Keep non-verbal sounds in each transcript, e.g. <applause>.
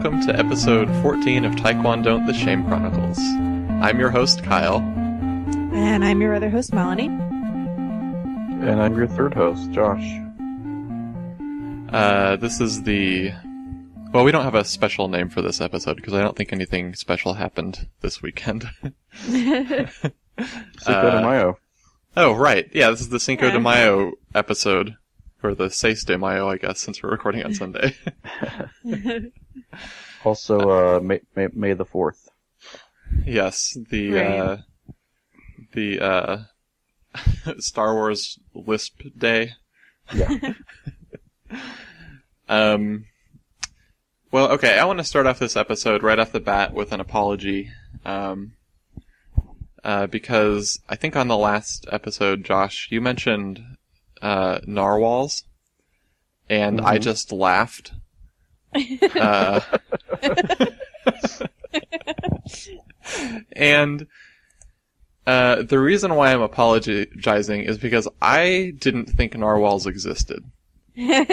welcome to episode 14 of Taekwondo The Shame Chronicles. I'm your host, Kyle. And I'm your other host, Melanie. And I'm your third host, Josh. Uh, this is the. Well, we don't have a special name for this episode because I don't think anything special happened this weekend. <laughs> Cinco Uh, de Mayo. oh, right. Yeah, this is the Cinco de Mayo episode. Or the Seis de Mayo, I guess, since we're recording on <laughs> Sunday. <laughs> Also, uh, May, May, May the 4th. yes, the, Right. uh, the, uh, <laughs> Star Wars Lisp Day. Yeah. <laughs> Um, well, okay, I want to start off this episode right off the bat with an apology. Um, uh, because I think on the last episode, Josh, you mentioned, uh, narwhals, and I Mhm. just laughed. Uh, <laughs> and, uh, the reason why I'm apologizing is because I didn't think narwhals existed. <laughs> I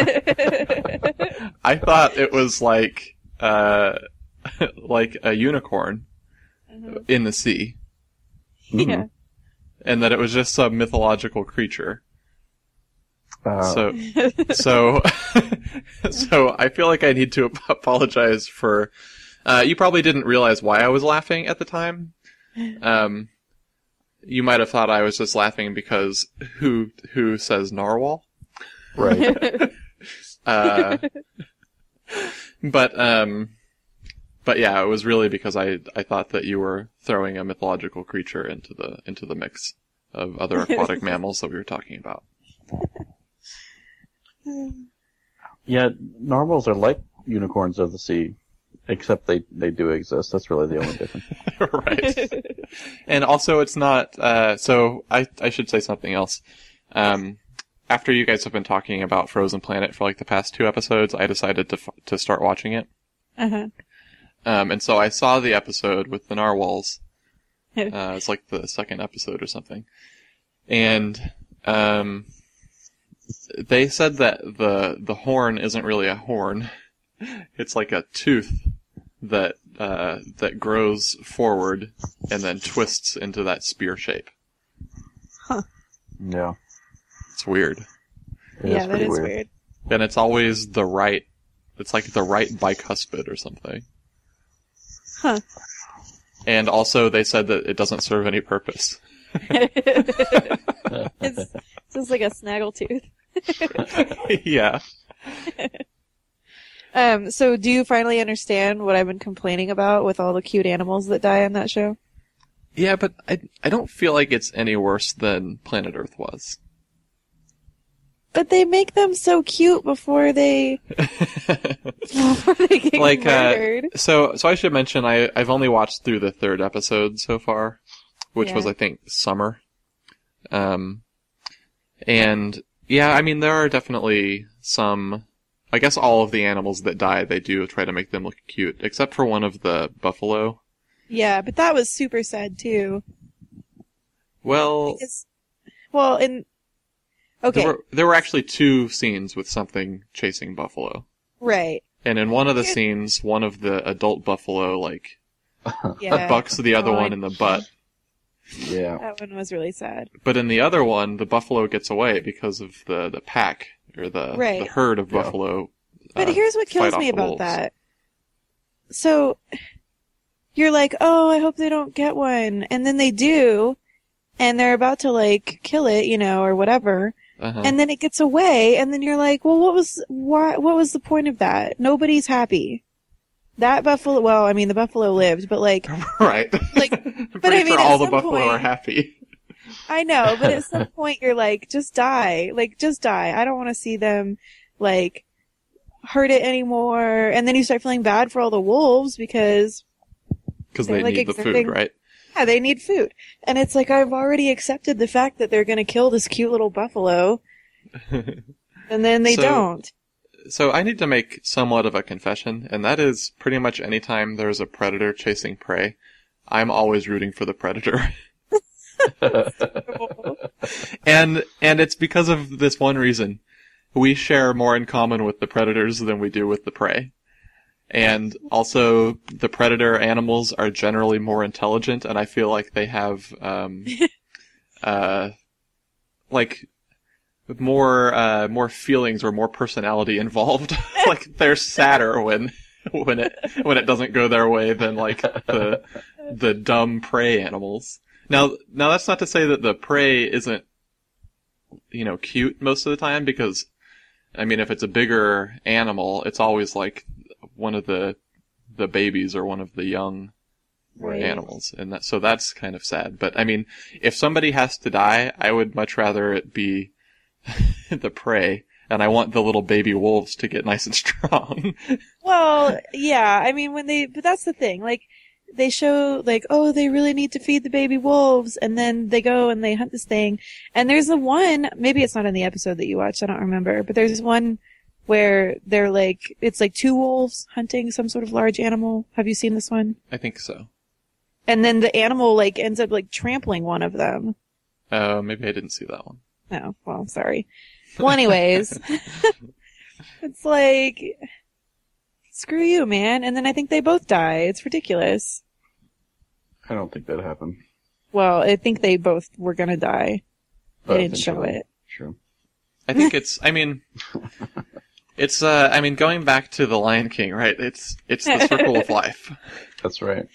thought it was like uh <laughs> like a unicorn in the sea yeah. and that it was just some mythological creature. Uh, so <laughs> so <laughs> so I feel like I need to apologize for uh you probably didn't realize why I was laughing at the time. Um you might have thought I was just laughing because who who says narwhal? right. <laughs> Uh, but um, but yeah, it was really because I I thought that you were throwing a mythological creature into the into the mix of other aquatic mammals that we were talking about. Yeah, narwhals are like unicorns of the sea, except they, they do exist. That's really the only difference. <laughs> <laughs> right. And also, it's not. Uh, so I I should say something else. Um, after you guys have been talking about Frozen Planet for like the past two episodes, I decided to f- to start watching it. uh-huh. Um, and so I saw the episode with the narwhals. <laughs> Uh, it's like the second episode or something. And, um, they said that the, the horn isn't really a horn. It's like a tooth that, uh, that grows forward and then twists into that spear shape. Huh. Yeah. It's weird. It yeah, that pretty is weird. And it's always the right, it's like the right bicuspid or something. Huh. And also they said that it doesn't serve any purpose. <laughs> <laughs> it's just like a snaggletooth. <laughs> yeah. <laughs> Um, so do you finally understand what I've been complaining about with all the cute animals that die on that show? Yeah, but I I don't feel like it's any worse than Planet Earth was. But they make them so cute before they <laughs> before they get like uh, murdered. so so I should mention I I've only watched and yeah, I mean there are definitely some I guess all of the animals that die they do try to make them look cute except for one of the buffalo. yeah, but that was super sad too. Well, Because, well, in okay, there were there were actually two scenes with something chasing buffalo. right, And in one of the scenes, one of the adult buffalo like <laughs> yeah, <laughs> bucks the other Oh, one in the butt. Yeah. that one was really sad. But in the other one, the buffalo gets away because of the, the pack or the Right. the herd of Yeah. buffalo. But uh, here's what kills me about wolves. that. So you're like, oh, I hope they don't get one, and then they do, and they're about to like kill it, you know, or whatever, Uh-huh. and then it gets away, and then you're like, well, what was why? What was the point of that? Nobody's happy. That buffalo. Well, I mean, the buffalo lived, but like, <laughs> right. like, <laughs> but I mean, sure all the buffalo are happy. I know, but at some <laughs> point you're like, just die. Like, just die. I don't want to see them, like, hurt it anymore. And then you start feeling bad for all the wolves because, Because They're, like, need the food, right? yeah, they need food. And it's like, I've already accepted the fact that they're gonna kill this cute little buffalo. And then they So- don't. So I need to make somewhat of a confession, and that is pretty much anytime there's a predator chasing prey, I'm always rooting for the predator. <laughs> and and it's because of this one reason. We share more in common with the predators than we do with the prey. and also the predator animals are generally more intelligent, and I feel like they have um, <laughs> uh, like more uh, more feelings or more personality involved. <laughs> like they're sadder when when it when it doesn't go their way than like the the dumb prey animals. Now now that's not to say that the prey isn't you know cute most of the time because I mean if it's a bigger animal it's always like one of the the babies or one of the young Right. animals and that so that's kind of sad but i mean if somebody has to die i would much rather it be <laughs> the prey and i want the little baby wolves to get nice and strong <laughs> Well, yeah, I mean when they, but that's the thing, like, they show, like, oh, they really need to feed the baby wolves, and then they go and they hunt this thing, and there's the one, maybe it's not in the episode that you watched, I don't remember, but there's this one where they're like, it's like two wolves hunting some sort of large animal. Have you seen this one? i think so And then the animal, like, ends up, like, trampling one of them. uh maybe i didn't see that one Oh, well, sorry. Well, anyways, <laughs> it's like, screw you, man. And then I think they both die. It's ridiculous. I don't think that happened. Well, I think they both were gonna die. They didn't show eventually- it. Sure. i think it's i mean <laughs> it's uh i mean going back to the lion king right it's it's the circle of <laughs> life That's right.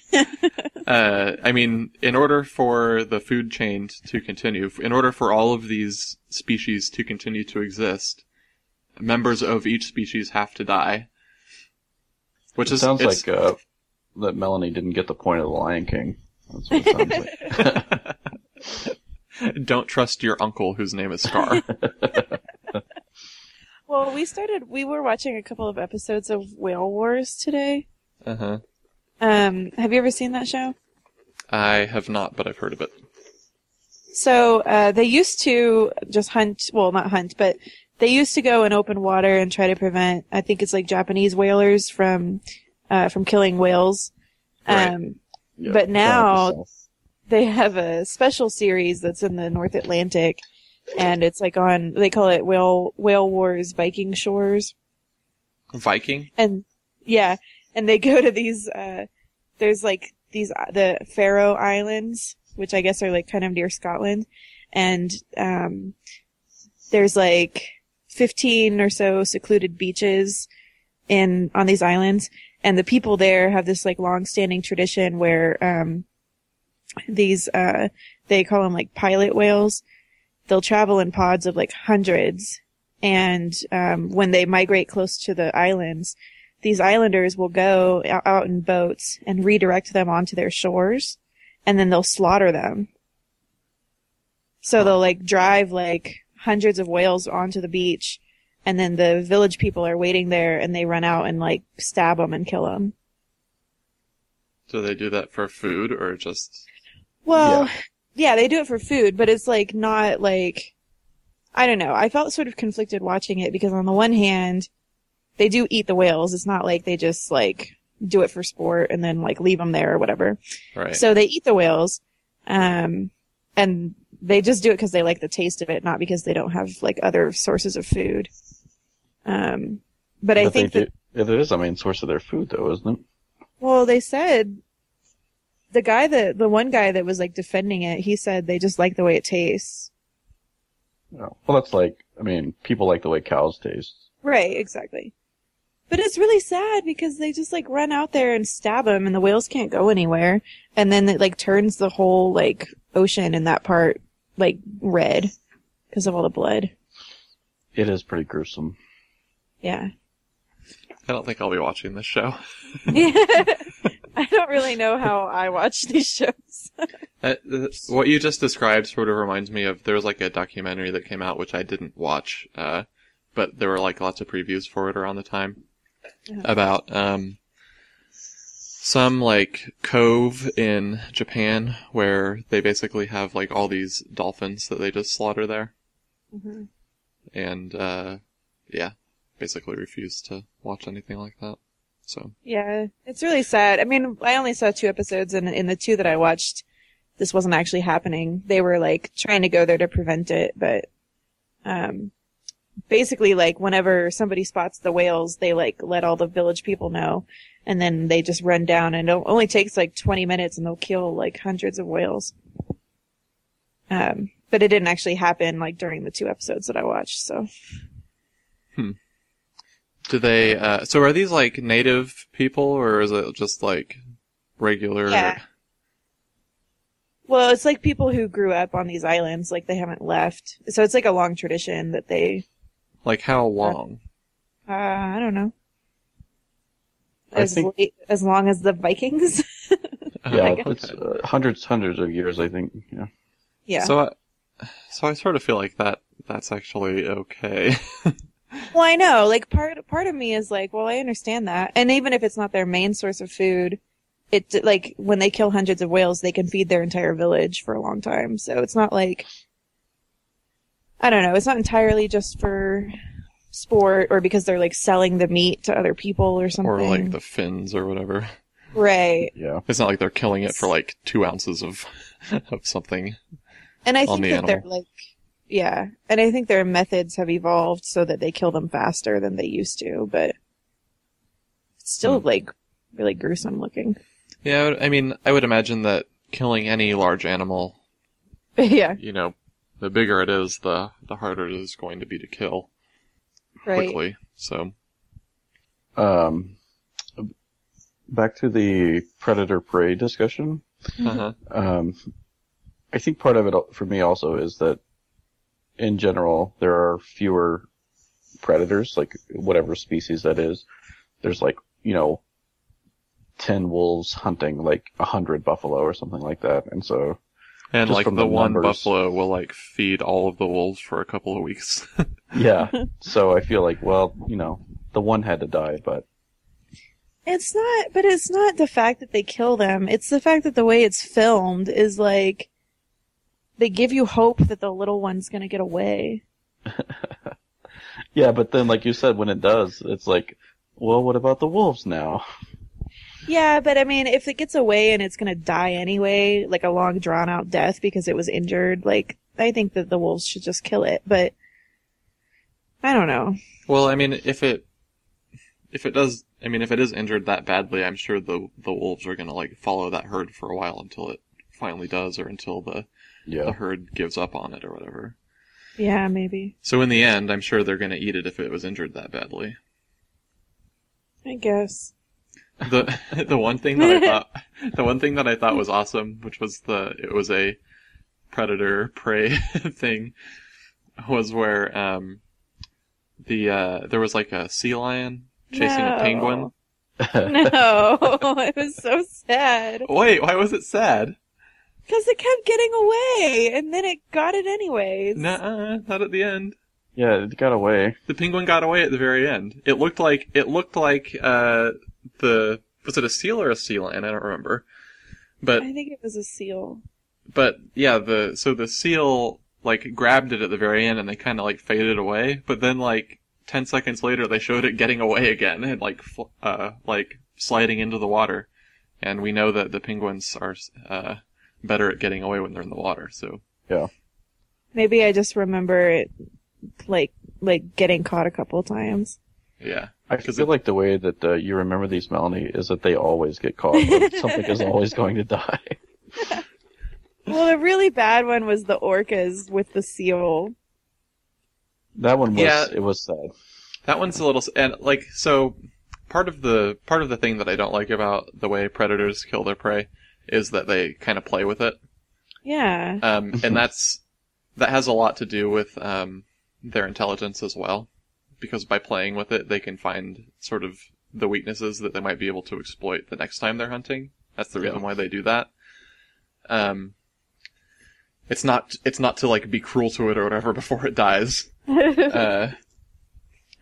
uh, I mean, in order for the food chain to continue, in order for all of these species to continue to exist, members of each species have to die. Which It is sounds like uh, that Melanie didn't get the point of the Lion King. That's what it sounds like. <laughs> don't trust your uncle whose name is Scar. <laughs> Well, we started. We were watching a couple of episodes of Whale Wars today. uh huh. Um, have you ever seen that show? I have not, but I've heard of it. So uh, they used to just hunt. Well, not hunt, but they used to go in open water and try to prevent. I think it's like Japanese whalers from uh, from killing whales. Right. Um, Yeah, But now- down at the south. they have a special series that's in the North Atlantic, and it's like on. They call it Whale Whale Wars Viking Shores. Viking. and yeah, and they go to these. uh There's like these uh, the Faroe Islands, which I guess are like kind of near Scotland, and um there's like 15 or so secluded beaches in on these islands, and the people there have this like long-standing tradition where um these uh they call them like pilot whales. They'll travel in pods of like hundreds and um, when they migrate close to the islands, these islanders will go out in boats and redirect them onto their shores, and then they'll slaughter them. So they'll like drive like hundreds of whales onto the beach, and then the village people are waiting there, and they run out and like stab them and kill them. Do they do that for food or just? Well, yeah. They do it for food, but it's like not like I don't know. I felt sort of conflicted watching it because on the one hand, they do eat the whales. It's not like they just like do it for sport and then like leave them there or whatever. Right. So they eat the whales, um, and they just do it because they like the taste of it, not because they don't have like other sources of food. Um, but I think they that do, it is the main source of their food, though, isn't it? Well, they said the guy that the one guy that was like defending it, he said they just like the way it tastes. No. Well, that's like, I mean, people like the way cows taste. Right, exactly. But it's really sad because they just like run out there and stab them and the whales can't go anywhere. And then it like turns the whole like ocean in that part like red because of all the blood. It is pretty gruesome. Yeah. I don't think I'll be watching this show. <laughs> <laughs> <laughs> I don't really know how I watch these shows. <laughs> Uh, what you just described sort of reminds me of there was like a documentary that came out which I didn't watch, uh, but there were like lots of previews for it around the time about um, some like cove in Japan where they basically have like all these dolphins that they just slaughter there, Mhm. and uh, yeah, basically refuse to watch anything like that. So Yeah, it's really sad. I mean, I only saw two episodes, and in the two that I watched, this wasn't actually happening. They were like trying to go there to prevent it, but um, basically like whenever somebody spots the whales, they like let all the village people know, and then they just run down, and it only takes like 20 minutes, and they'll kill like hundreds of whales. Um, but it didn't actually happen like during the two episodes that I watched. So Do they? Uh, so are these like native people, or is it just like regular? Yeah. Well, it's like people who grew up on these islands, like they haven't left. So it's like a long tradition that they, Like how long? uh, I don't know. I As think- late, as long as the Vikings. <laughs> Yeah, it's uh, hundreds, hundreds of years, I think. Yeah. yeah. So, I, so I sort of feel like that. That's actually okay. <laughs> well, I know. Like part part of me is like, well, I understand that, and even if it's not their main source of food, it like when they kill hundreds of whales, they can feed their entire village for a long time. So it's not like I don't know. It's not entirely just for sport or because they're like selling the meat to other people or something. or like the fins or whatever. right. Yeah. It's not like they're killing it for like two ounces of <laughs> of something. And I on think the that they're like, yeah, and I think their methods have evolved so that they kill them faster than they used to, but it's still Hmm. like really gruesome looking. Yeah, I would- I mean, I would imagine that killing any large animal, <laughs> yeah, you know, the bigger it is, the the harder it is going to be to kill right. quickly. So, Um, back to the predator prey discussion. uh-huh. Um, I think part of it for me also is that in general there are fewer predators, like whatever species that is. There's like you know ten wolves hunting like a hundred buffalo or something like that, and so and like from the, the one numbers. buffalo will like feed all of the wolves for a couple of weeks. <laughs> yeah. so I feel like well you know the one had to die, but It's not, but it's not the fact that they kill them. It's the fact that the way it's filmed is like they give you hope that the little one's gonna get away. <laughs> yeah, but then like you said, when it does, it's like well what about the wolves now? Yeah, but I mean, if it gets away and it's gonna die anyway, like a long drawn out death because it was injured, like, I think that the wolves should just kill it, but I don't know. well, I mean, if it if it does, I mean, if it is injured that badly, I'm sure the the wolves are gonna like follow that herd for a while until it finally does, or until the the herd gives up on it or whatever. Yeah, maybe. So in the end, I'm sure they're gonna eat it if it was injured that badly. I guess. the <laughs> the one thing that I thought <laughs> the one thing that I thought was awesome, which was the it was a predator prey <laughs> thing, was where um the uh there was like a sea lion chasing a penguin. No, it was so sad. Wait, why was it sad? Because it kept getting away, and then it got it anyways. Nuh-uh, not at the end. yeah, it got away. The penguin got away at the very end. It looked like it looked like uh the was it a seal or a sea lion? I don't remember. But I think it was a seal. But yeah, the so the seal like grabbed it at the very end and they kind of like faded away. But then like ten seconds later, they showed it getting away again and like fl- uh like sliding into the water. And we know that the penguins are uh better at getting away when they're in the water. So yeah, Maybe I just remember it, like, like getting caught a couple times. yeah, I 'Cause feel it- like the way that uh, you remember these, Melanie, is that they always get caught. <laughs> something is always going to die. Well, the really bad one was the orcas with the seal. That one was Yeah. it was sad. that one's a little and like so. Part of the part of the thing that I don't like about the way predators kill their prey is that they kind of play with it. Yeah. um, <laughs> and that's that has a lot to do with um, their intelligence as well, because by playing with it, they can find sort of the weaknesses that they might be able to exploit the next time they're hunting. That's the reason Yeah. why they do that. Um, it's not it's not to like be cruel to it or whatever <laughs> before it dies. <laughs> Uh,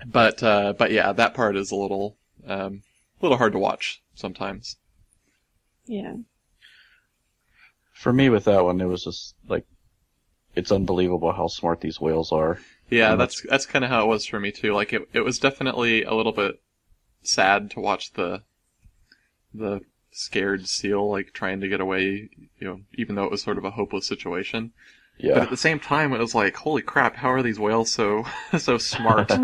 but uh, but yeah, that part is a little um, a little hard to watch sometimes. yeah. For me, with that one, it was just like it's unbelievable how smart these whales are. Yeah, And that's that's kind of how it was for me too. Like it, it was definitely a little bit sad to watch the the scared seal like trying to get away. You know, even though it was sort of a hopeless situation. Yeah. But at the same time, it was like, holy crap, how are these whales so <laughs> so smart? <laughs>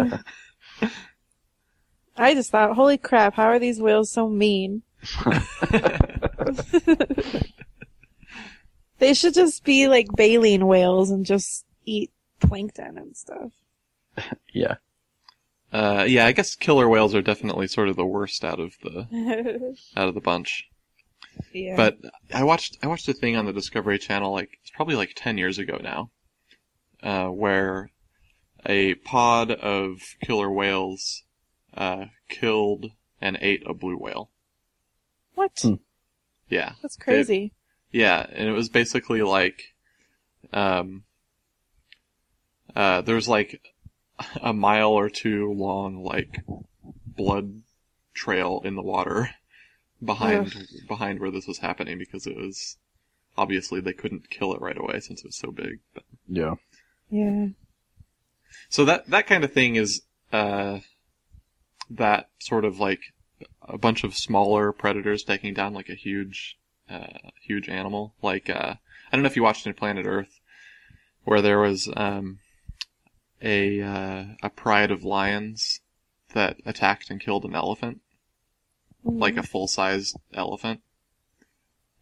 I just thought, holy crap, how are these whales so mean? <laughs> They should just be like baleen whales and just eat plankton and stuff. <laughs> yeah. uh, yeah, I guess killer whales are definitely sort of the worst out of the <laughs> out of the bunch. yeah. But I watched I watched a thing on the Discovery Channel like it's probably like ten years ago now, uh, where a pod of killer whales uh, killed and ate a blue whale. what? Hmm. Yeah, That's crazy. Yeah, and it was basically like, um, uh, there's like a mile or two long like blood trail in the water behind behind where this was happening because it was obviously they couldn't kill it right away since it was so big. But, Yeah. yeah. so that that kind of thing is uh, that sort of like a bunch of smaller predators taking down like a huge uh, huge animal. Like uh, I don't know if you watched in Planet Earth where there was um, a uh, a pride of lions that attacked and killed an elephant. like a full sized elephant.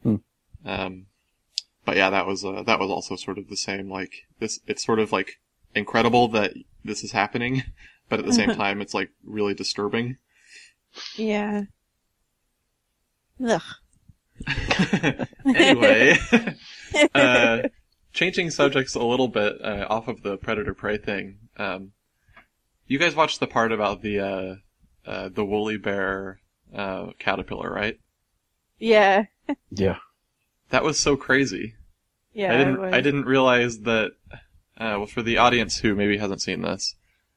Hmm. Um, but yeah, that was uh, that was also sort of the same. Like this, it's sort of like incredible that this is happening, <laughs> but at the same <laughs> time, it's like really disturbing. Yeah. Ugh. <laughs> anyway, <laughs> uh, changing subjects a little bit uh, off of the predator prey thing. Um, you guys watched the part about the uh, uh, the woolly bear uh, caterpillar, right? Yeah. Yeah. That was so crazy. Yeah. I didn't. was. I didn't realize that. Uh, well, for the audience who maybe hasn't seen this,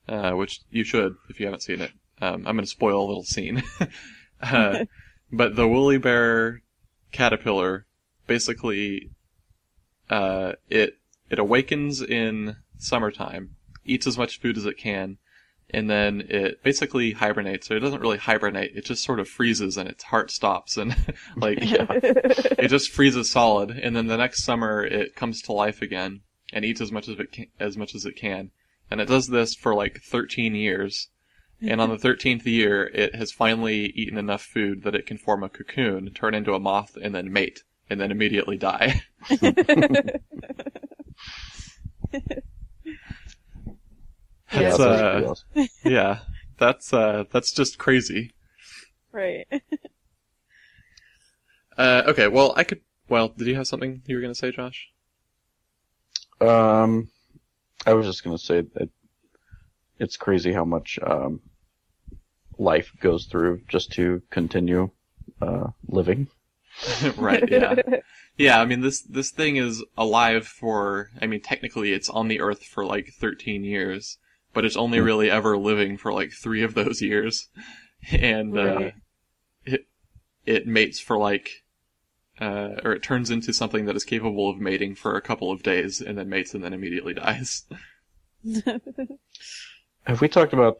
uh, which you should if you haven't seen it, um, I'm going to spoil a little scene. <laughs> uh, but the woolly bear caterpillar, basically, uh, it it awakens in summertime, eats as much food as it can, and then it basically hibernates. Or it doesn't really hibernate; it just sort of freezes, and its heart stops, and <laughs> like <laughs> it just freezes solid, and then the next summer it comes to life again and eats as much as it can, as much as it can, and it does this for like 13 years. And on the 13th year, it has finally eaten enough food that it can form a cocoon, turn into a moth, and then mate, and then immediately die. <laughs> Yeah, That's, that's uh, <laughs> yeah, that's uh, that's just crazy. right. <laughs> Uh, okay, well, I could. Well, did you have something you were gonna say, Josh? Um, I was just gonna say that it's crazy how much um, life goes through just to continue uh, living. <laughs> <laughs> right. Yeah. Yeah. I mean, this this thing is alive for. I mean, technically, it's on the Earth for like 13 years, but it's only Hmm. really ever living for like three of those years, <laughs> and uh, it it mates for like. Uh, or it turns into something that is capable of mating for a couple of days and then mates and then immediately dies. Have we talked about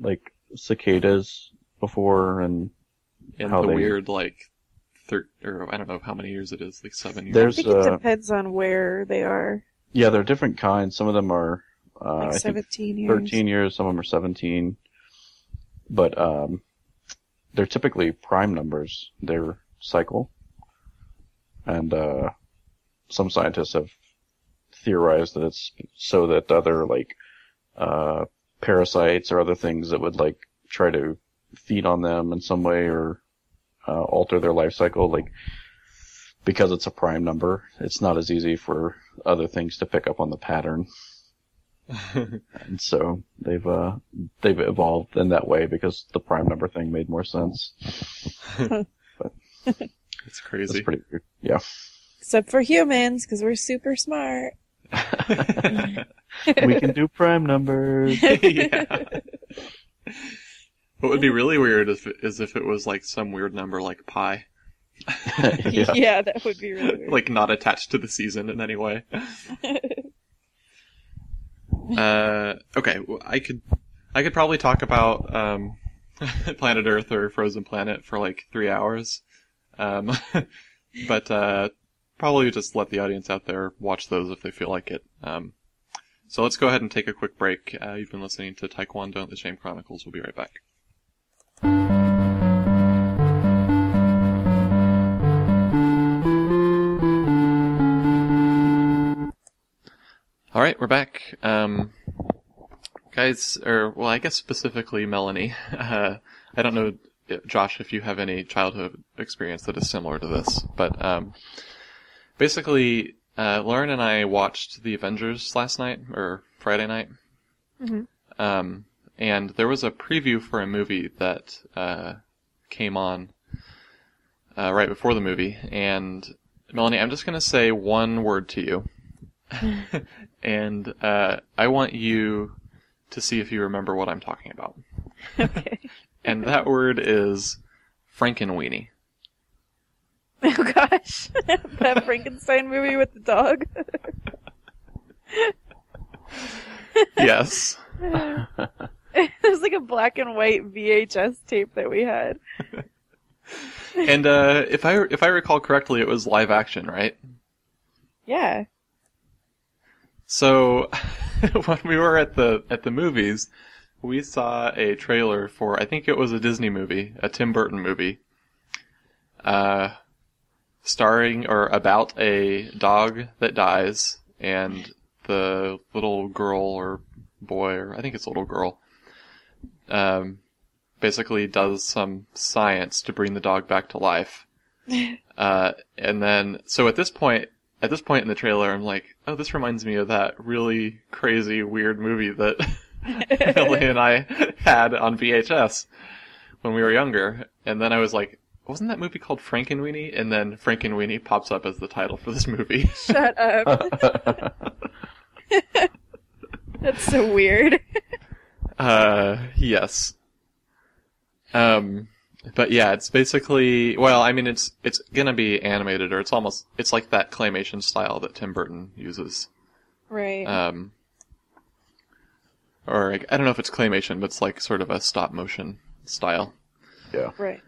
like cicadas before? And And How the they- weird, like, thir- or I don't know how many years it is, like seven years. I think it uh, depends on where they are. yeah, there are different kinds. Some of them are uh, Like 17 years. 13 years. Some of them are 17. But um, they're typically prime numbers. Their cycle, and uh, some scientists have theorized that it's so that other like uh, parasites or other things that would like try to feed on them in some way or uh, alter their life cycle, like because it's a prime number, it's not as easy for other things to pick up on the pattern. <laughs> And so they've uh they've evolved in that way because the prime number thing made more sense. <laughs> it's That's crazy. pretty weird. Yeah. Except for humans, because we're super smart. <laughs> we can do prime numbers. <laughs> yeah. What would be really weird if, is if it was like some weird number like pi, <laughs> yeah. that would be really weird. like not attached to the season in any way. Uh, okay, well, I could, I could probably talk about um, Planet Earth or Frozen Planet for like three hours, um, but uh, probably just let the audience out there watch those if they feel like it. Um, so let's go ahead and take a quick break. Uh, you've been listening to Taekwondo and the Shame Chronicles. We'll be right back. All right, we're back. Um, guys, or well, I guess specifically Melanie. <laughs> Uh, I don't know, Josh, if you have any childhood experience that is similar to this, but um, basically, uh, Lauren and I watched The Avengers last night or Friday night, Mhm. um, and there was a preview for a movie that uh, came on uh, right before the movie. And Melanie, I'm just going to say one word to you, <laughs> and uh, I want you to see if you remember what I'm talking about. <laughs> Okay. And that word is Frankenweenie. <laughs> Oh gosh, <laughs> that Frankenstein movie with the dog. <laughs> Yes. it was like a black and white VHS tape that we had. and uh, if I if I recall correctly, it was live action, right? Yeah. So when we were at the at the movies, we saw a trailer for I think it was a Disney movie, a Tim Burton movie, uh, starring or about a dog that dies and the little girl or boy or I think it's a little girl, um, basically does some science to bring the dog back to life. <laughs> Uh, and then, so at this point, at this point in the trailer, I'm like, oh, this reminds me of that really crazy, weird movie that <laughs> Emily and I had on VHS when we were younger. And then I was like, wasn't that movie called Frankenweenie? And then Frankenweenie pops up as the title for this movie. <laughs> Shut up. <laughs> That's so weird. Uh, yes. Um, but yeah, it's basically, well, I mean, it's, it's gonna be animated or it's almost, it's like that claymation style that Tim Burton uses. Right. Um, or like, I don't know if it's claymation, but it's like sort of a stop motion style. yeah. right.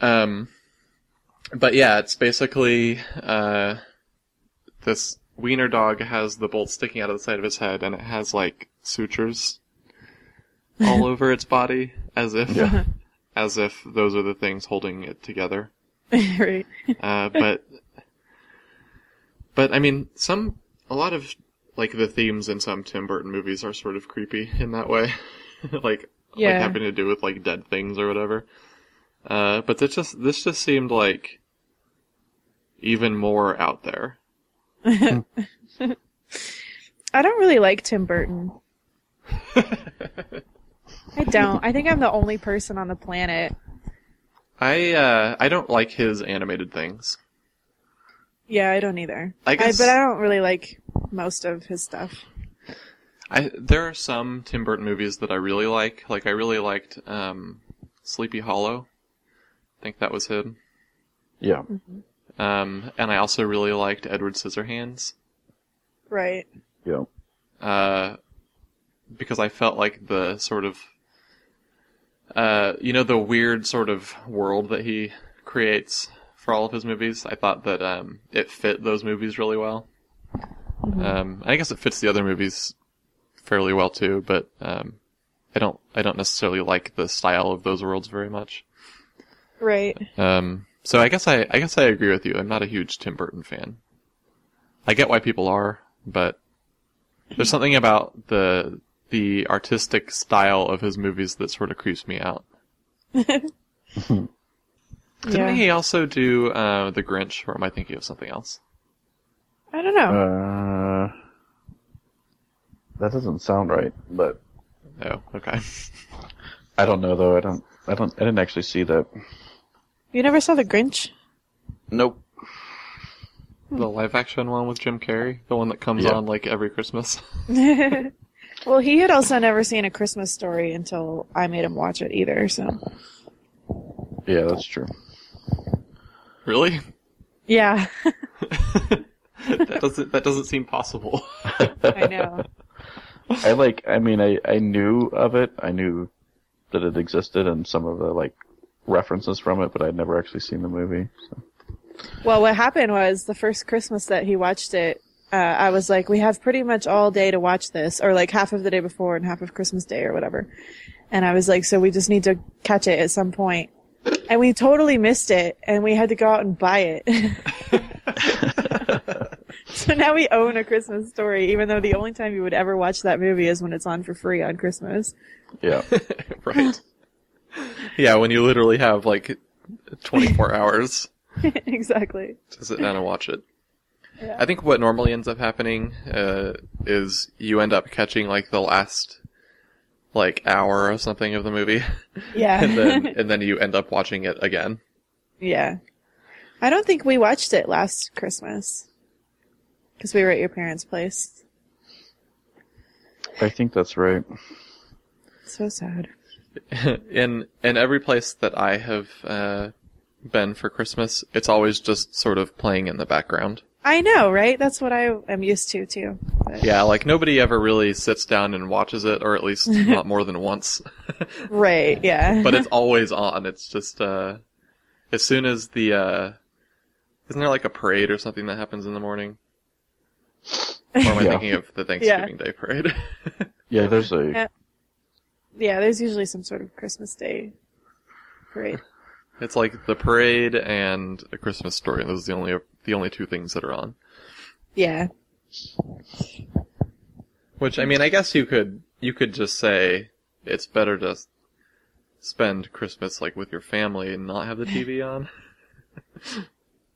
Um, but yeah, it's basically, uh, this wiener dog has the bolt sticking out of the side of his head and it has like sutures all <laughs> over its body as if, Yeah. <laughs> as if those are the things holding it together. <laughs> right. Uh, but, but I mean, some, a lot of, like, the themes in some Tim Burton movies are sort of creepy in that way. like, like having to do with, like, dead things or whatever. Uh, but this just, this just seemed like even more out there. <laughs> I don't really like Tim Burton. I don't. I think I'm the only person on the planet. I, uh, I don't like his animated things. Yeah, I don't either. I guess- but I don't really like most of his stuff. I, there are some Tim Burton movies that I really like. Like, I really liked, um, Sleepy Hollow. I think that was him. Yeah. Um, and I also really liked Edward Scissorhands. Right. Yeah. uh, because I felt like the sort of, uh, you know, the weird sort of world that he creates for all of his movies. I thought that um, it fit those movies really well. Um, I guess it fits the other movies fairly well too, but um, I don't, I don't necessarily like the style of those worlds very much. Right. Um, so I guess I, I guess I agree with you. I'm not a huge Tim Burton fan. I get why people are, but there's something about the the artistic style of his movies that sort of creeps me out. <laughs> Didn't yeah. he also do uh, the Grinch, or am I thinking of something else? I don't know. Uh, that doesn't sound right, but Oh, okay. <laughs> I don't know though. I don't. I don't. I didn't actually see that. You never saw The Grinch? Nope. the live action one with Jim Carrey, the one that comes Yeah. on like every Christmas. <laughs> well, he had also never seen A Christmas Story until I made him watch it either, so. Yeah, that's true. really? Yeah. that doesn't that doesn't seem possible. I know. I like. I mean, I I knew of it. I knew that it existed and some of the like references from it, but I'd never actually seen the movie. So. Well, what happened was the first Christmas that he watched it, uh, I was like, we have pretty much all day to watch this, or like half of the day before and half of Christmas Day or whatever. And I was like, so we just need to catch it at some point. And we totally missed it, and we had to go out and buy it. <laughs> so now we own a Christmas story, even though the only time you would ever watch that movie is when it's on for free on Christmas. Yeah. <laughs> right. Yeah, when you literally have like 24 <laughs> hours exactly. to sit down and watch it. Yeah. I think what normally ends up happening uh, is you end up catching like the last like hour or something of the movie, Yeah. <laughs> and then <laughs> and then you end up watching it again. Yeah. I don't think we watched it last Christmas. Because we were at your parents' place. I think that's right. So sad. <laughs> in in every place that I have uh, been for Christmas, it's always just sort of playing in the background. I know, right? That's what I am used to too. But- Yeah, like nobody ever really sits down and watches it, or at least <laughs> not more than once. <laughs> Right, yeah. but it's always on. It's just uh, as soon as the uh, isn't there like a parade or something that happens in the morning? Or am I Yeah. thinking of the Thanksgiving Day parade? Yeah, there's a Yeah. Yeah, there's usually some sort of Christmas Day parade. <laughs> it's like the parade and a Christmas story. Those are the only the only two things that are on. Yeah. Which I mean, I guess you could you could just say it's better to spend Christmas like with your family and not have the TV <laughs> on.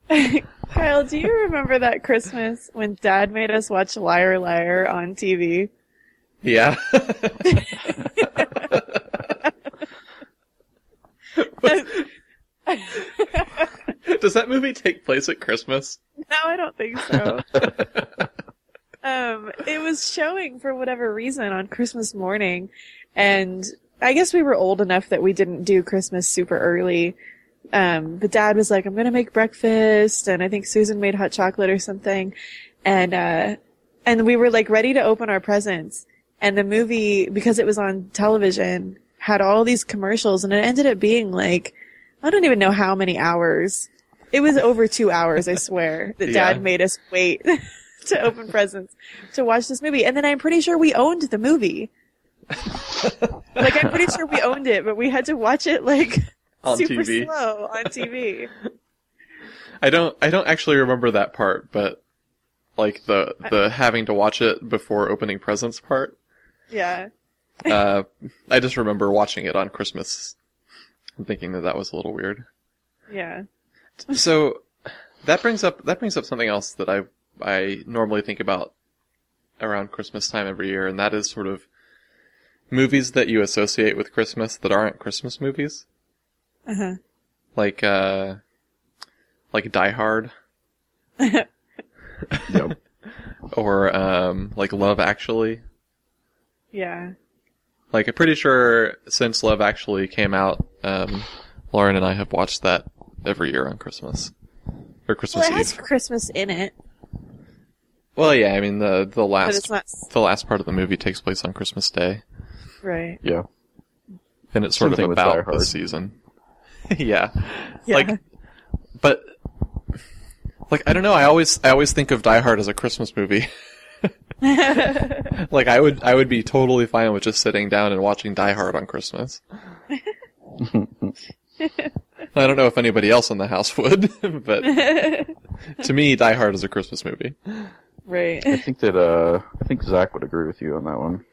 <laughs> Kyle, do you remember that Christmas when Dad made us watch Liar Liar on TV? Yeah. <laughs> Does that movie take place at Christmas? No, I don't think so. <laughs> um, it was showing for whatever reason on Christmas morning, and I guess we were old enough that we didn't do Christmas super early. Um, but Dad was like, "I'm gonna make breakfast," and I think Susan made hot chocolate or something, and uh, and we were like ready to open our presents, and the movie because it was on television had all these commercials, and it ended up being like I don't even know how many hours. It was over two hours, I swear, that Yeah. dad made us wait <laughs> to open presents to watch this movie. And then I'm pretty sure we owned the movie. like, I'm pretty sure we <laughs> owned it, but we had to watch it like <laughs> On super TV. slow on TV. I don't I don't actually remember that part, but like the the having to watch it before opening presents part. Yeah. Uh, I just remember watching it on Christmas and thinking that that was a little weird. Yeah. So that brings up that brings up something else that I I normally think about around Christmas time every year, and that is sort of movies that you associate with Christmas that aren't Christmas movies, Uh-huh. like uh, like Die Hard <laughs> yep. <laughs> or um, like Love Actually. Yeah. Like I'm pretty sure since Love Actually came out, um, Lauren and I have watched that every year on Christmas or Christmas Well, it has Christmas in it, Well, yeah, I mean the the last not the last part of the movie takes place on Christmas Day, right. Yeah. and it's Same sort of thing with Die about the season. <laughs> yeah, Yeah. like, but like I don't know. I always I always think of Die Hard as a Christmas movie. <laughs> <laughs> like I would I would be totally fine with just sitting down and watching Die Hard on Christmas. <laughs> I don't know if anybody else in the house would, <laughs> but to me, Die Hard is a Christmas movie. right. I think that uh I think Zach would agree with you on that one.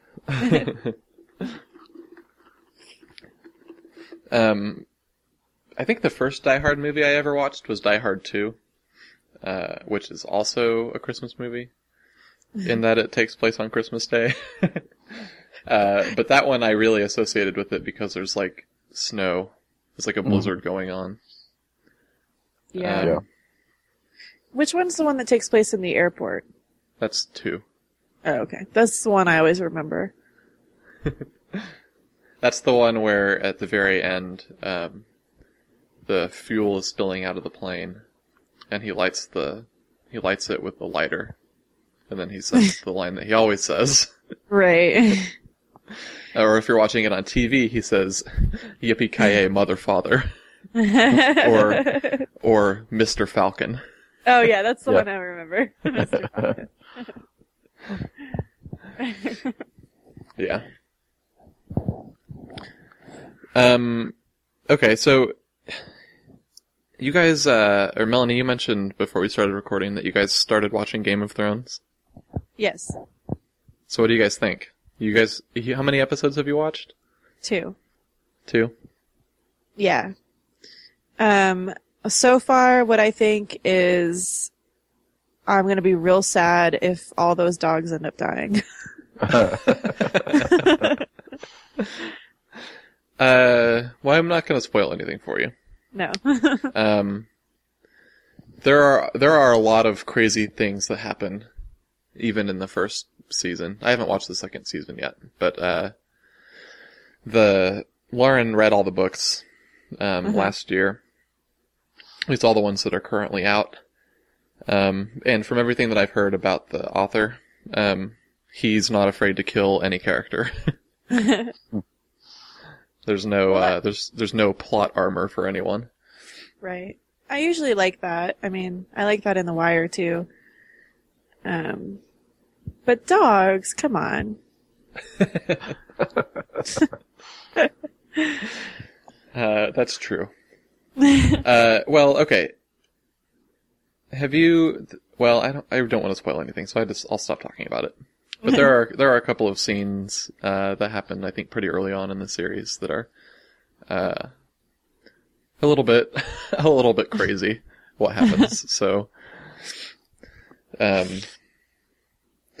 Um, I think the first Die Hard movie I ever watched was Die Hard 2, uh, which is also a Christmas movie, in that it takes place on Christmas Day. <laughs> uh, but that one I really associated with it because there's like snow. It's like a blizzard going on. Yeah. Um, Yeah. Which one's the one that takes place in the airport? That's two. Oh, okay. That's the one I always remember. <laughs> That's the one where at the very end, um, the fuel is spilling out of the plane, and he lights the he lights it with the lighter, and then he says the line that he always says. Right. Or if you're watching it on TV, he says, "Yippee ki mother father." <laughs> Or- or Mr. Falcon. oh yeah, that's the Yeah. one I remember. <laughs> Mr. Yeah. Um. Okay, so you guys, uh, or Melanie, you mentioned before we started recording that you guys started watching Game of Thrones. Yes, So what do you guys think? You guys, how many episodes have you watched? two. Two. Yeah. Um, so far, what I think is I'm gonna be real sad if all those dogs end up dying. <laughs> <laughs> Uh, well, I'm not going to spoil anything for you. no. <laughs> Um, there are there are a lot of crazy things that happen, even in the first season. I haven't watched the second season yet, but uh, the Lauren read all the books um, Mhm. last year, at least all the ones that are currently out. Um, and from everything that I've heard about the author, um, he's not afraid to kill any character. <laughs> there's no uh, there's there's no plot armor for anyone. right. I usually like that. I mean, I like that in The Wire too. Um, but dogs, come on. <laughs> Uh, that's true. uh, well, okay. Have you? Well, I don't. I don't want to spoil anything, so I just I'll stop talking about it. But there are there are a couple of scenes uh, that happen, I think, pretty early on in the series that are uh, a little bit <laughs> a little bit crazy. What happens? so, um,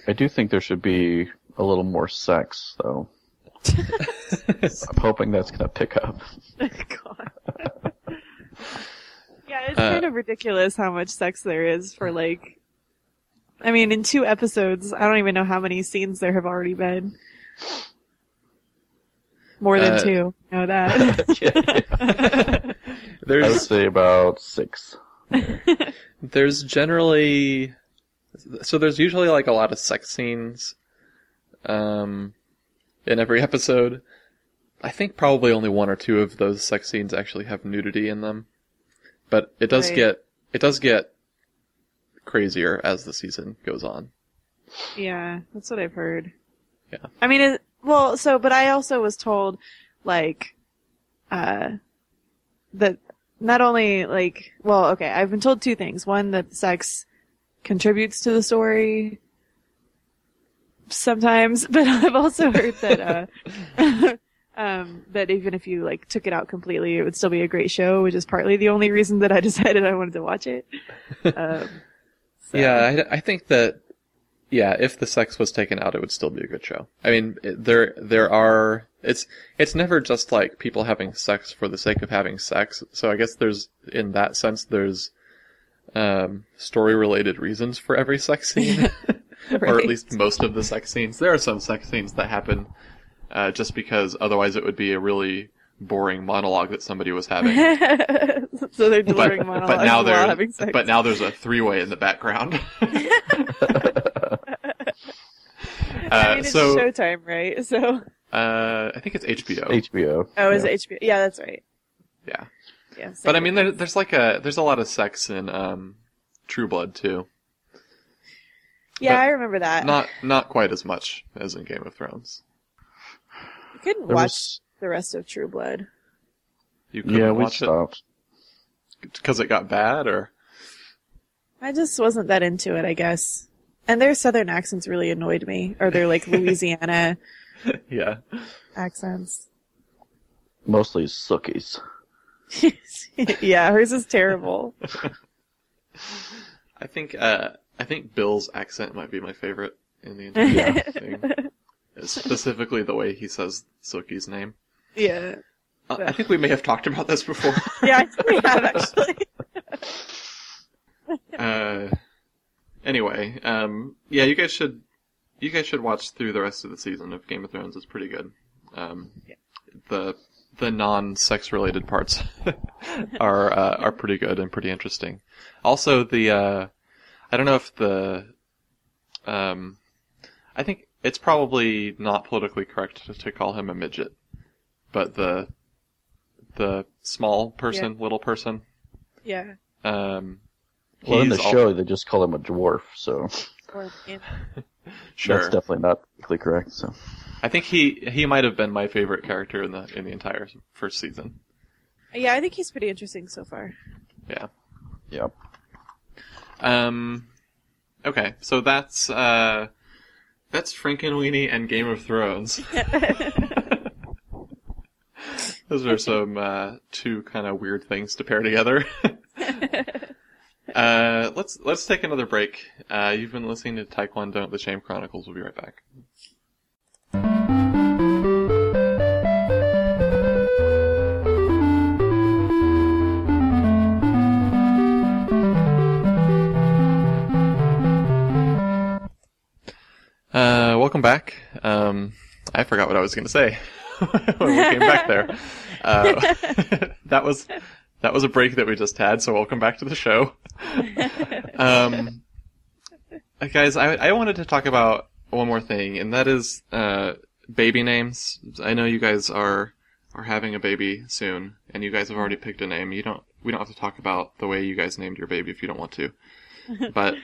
I do think there should be a little more sex, though. <laughs> I'm hoping that's gonna pick up. <laughs> God. yeah, it's Uh, kind of ridiculous how much sex there is for like. I mean, in two episodes, I don't even know how many scenes there have already been. More than Uh, two. I know that. <laughs> I would there's say about six. there's generally so there's usually like a lot of sex scenes um in every <laughs> episode i think probably only one or two of those sex scenes actually have nudity in them but it does Right. get it does get crazier as the season goes on yeah, that's what I've heard. Yeah. I mean, it, well, so, but I also was told, like, uh, that not only, like, well, okay, I've been told two things. One, that sex contributes to the story sometimes, <laughs> but I've also heard that, uh, <laughs> um, that even if you, like, took it out completely, it would still be a great show, which is partly the only reason that I <laughs> decided I wanted to watch it. Um, so- yeah I, I think that yeah if the sex was taken out it would still be a good show. I mean there there are it's it's never just like people having sex for the sake of having sex. So i guess there's in that sense there's um story related reasons for every sex scene <laughs> or at least most of the sex scenes there are some sex scenes that happen uh, just because otherwise it would be a really boring monologue that somebody was having <laughs> so they're but, delivering monologues but now while having sex. but now there's a three way in the background <laughs> I Uh, mean, it's so Showtime, right? So, uh, I think it's HBO. HBO. oh, is Yeah. it HBO? Yeah, that's right. yeah, Yeah. but. I mean, there, there's like a there's a lot of sex in um, True Blood too. yeah, but I remember that. Not not quite as much as in Game of Thrones. You couldn't There watch was- the rest of True Blood. You couldn't Yeah, we watch it stopped. because it got bad, or I just wasn't that into it, I guess. And their southern accents really annoyed me, or their like <laughs> Louisiana yeah. accents. Mostly Sookies. <laughs> yeah, hers is terrible. <laughs> I think uh, I think Bill's accent might be my favorite in the <laughs> entire thing. Specifically, the way he says Sookie's name. Yeah. Uh, I think we may have talked about this before. Yeah, I think we have actually. uh, anyway, um, yeah, you guys should you guys should watch through the rest of the season of Game of Thrones. It's pretty good. Um, the the non sex related parts <laughs> are uh, are pretty good and pretty interesting. Also, the uh, I don't know if the um, I think it's probably not politically correct to, to call him a midget, but the the small person, little person. Yeah. Um, Well, in the he's al- show, they just call him a dwarf, so Or in, <laughs> sure. that's definitely not politically correct. So I think he he might have been my favorite character in the in the entire first season. yeah, I think he's pretty interesting so far. Yeah. Yep. Um. Okay, so that's uh, that's Frankenweenie and Game of Thrones. <laughs> <laughs> Those are some uh, two kind of weird things to pair together. <laughs> uh, let's let's take another break. Uh, you've been listening to Taekwondo: The Shame Chronicles. We'll be right back. Uh, welcome back. Um, I forgot what I was going to say <laughs> when we came back there. Uh, <laughs> that was that was a break that we just had. So welcome back to the show. <laughs> Um, uh, guys, I I wanted to talk about one more thing, and that is uh, baby names. I know you guys are are having a baby soon, and you guys have already picked a name. You don't. We don't have to talk about the way you guys named your baby if you don't want to. But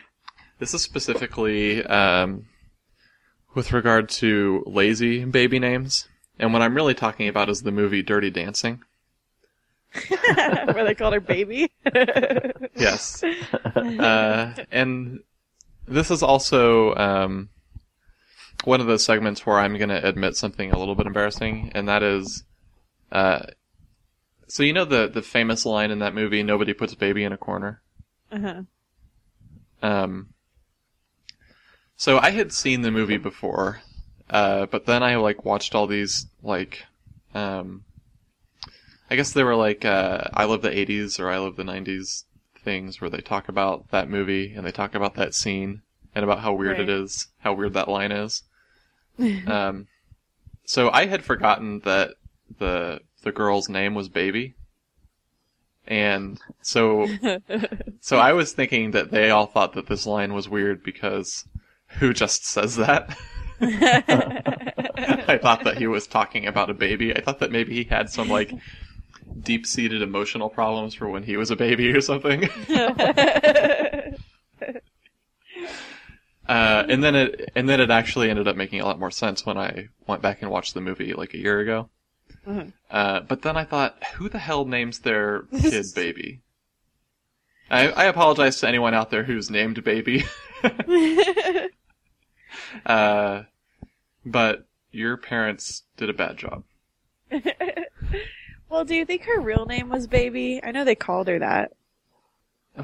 this is specifically um, with regard to lazy baby names. And what I'm really talking about is the movie Dirty Dancing. <laughs> Where they called her baby. <laughs> Yes. uh, and this is also um, one of those segments where I'm going to admit something a little bit embarrassing, and that is, uh, so you know the the famous line in that movie, "Nobody puts baby in a corner." uh-huh. Um, so I had seen the movie before, uh, but then I like watched all these like, um, I guess they were like uh, I love the '80s or I love the '90s things where they talk about that movie and they talk about that scene and about how weird it Right. is, how weird that line is. <laughs> um, so I had forgotten that the the girl's name was Baby. And so <laughs> so I was thinking that they all thought that this line was weird because <laughs> who just says that? <laughs> <laughs> I thought that he was talking about a baby. I thought that maybe he had some like deep-seated emotional problems for when he was a baby or something. Uh, and then it and then it actually ended up making a lot more sense when I went back and watched the movie like a year ago. Mhm. Uh, but then I thought, who the hell names their kid baby? I, I apologize to anyone out there who's named baby. <laughs> uh, but your parents did a bad job. <laughs> well, do you think her real name was Baby? I know they called her that.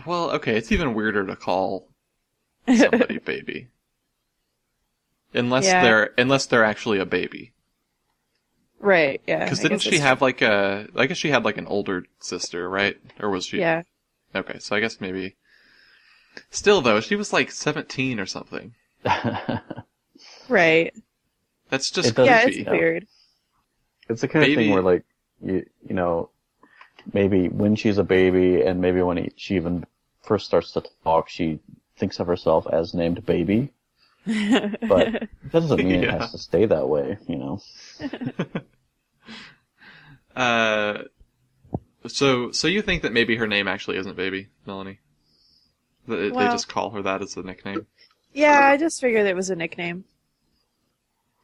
Well, okay, it's even weirder to call <laughs> somebody baby. Unless Yeah. they're unless they're actually a baby. Right, yeah. Because didn't she have like a? I guess she had like an older sister, right? Or was she? Yeah. Okay, so I guess maybe. Still though, she was like seventeen or something. Right. That's just It doesn't- Yeah, creepy. it's weird. it's the kind of thing where like you you know maybe when she's a baby and maybe when he, she even first starts to talk, she thinks of herself as named baby. <laughs> But that doesn't mean it <laughs> has to stay that way, you know. <laughs> Uh, so so you think that maybe her name actually isn't Baby, Melanie? That it- they just call her that as the nickname. Yeah, I just figured it was a nickname.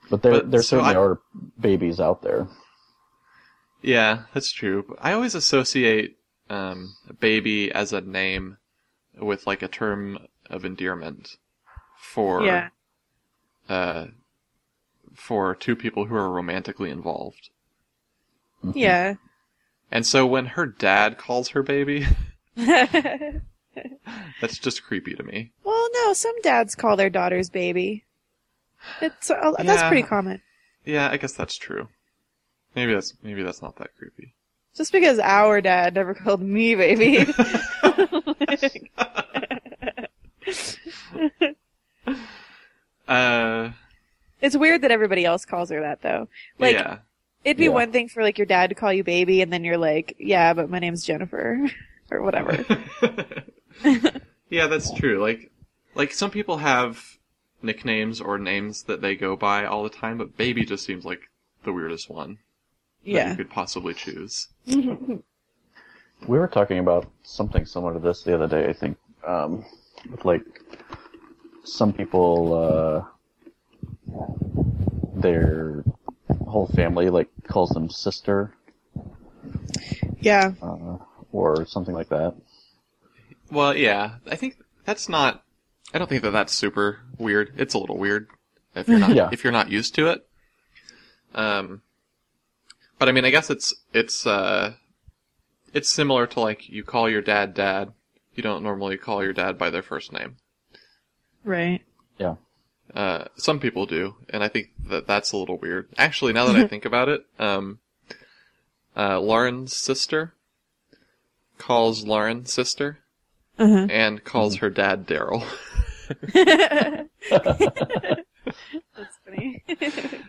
But there But- there so certainly I- are babies out there. Yeah, that's true. I always associate um, baby as a name with like a term of endearment for Yeah. uh, for two people who are romantically involved. Mhm. Yeah. And so when her dad calls her baby, well, <laughs> <laughs> that's just creepy to me. Well, no, some dads call their daughters baby. It's uh, that's pretty common. Yeah, I guess that's true. Maybe that's maybe that's not that creepy. Just because our dad never called me baby. <laughs> Uh, it's weird that everybody else calls her that though. Like yeah. it'd be Yeah. one thing for like your dad to call you baby and then you're like, yeah, but my name's Jennifer <laughs> or whatever. <laughs> <laughs> yeah, that's true. Like, like some people have nicknames or names that they go by all the time, but baby just seems like the weirdest one. that Yeah. you could possibly choose. We were talking about something similar to this the other day, I think. Um, with like some people, uh, their whole family like calls them sister, yeah. uh, or something like that. Well, yeah, I think that's not. I don't think that that's super weird. It's a little weird if you're not <laughs> Yeah. if you're not used to it. Um, but I mean, I guess it's it's uh, it's similar to like you call your dad dad. You don't normally call your dad by their first name. Right. Yeah. Uh, some people do, and I think that that's a little weird. Actually, now that I <laughs> think about it, um, uh, Lauren's sister calls Lauren sister Uh-huh. and calls her dad Daryl. <laughs> That's funny. <laughs>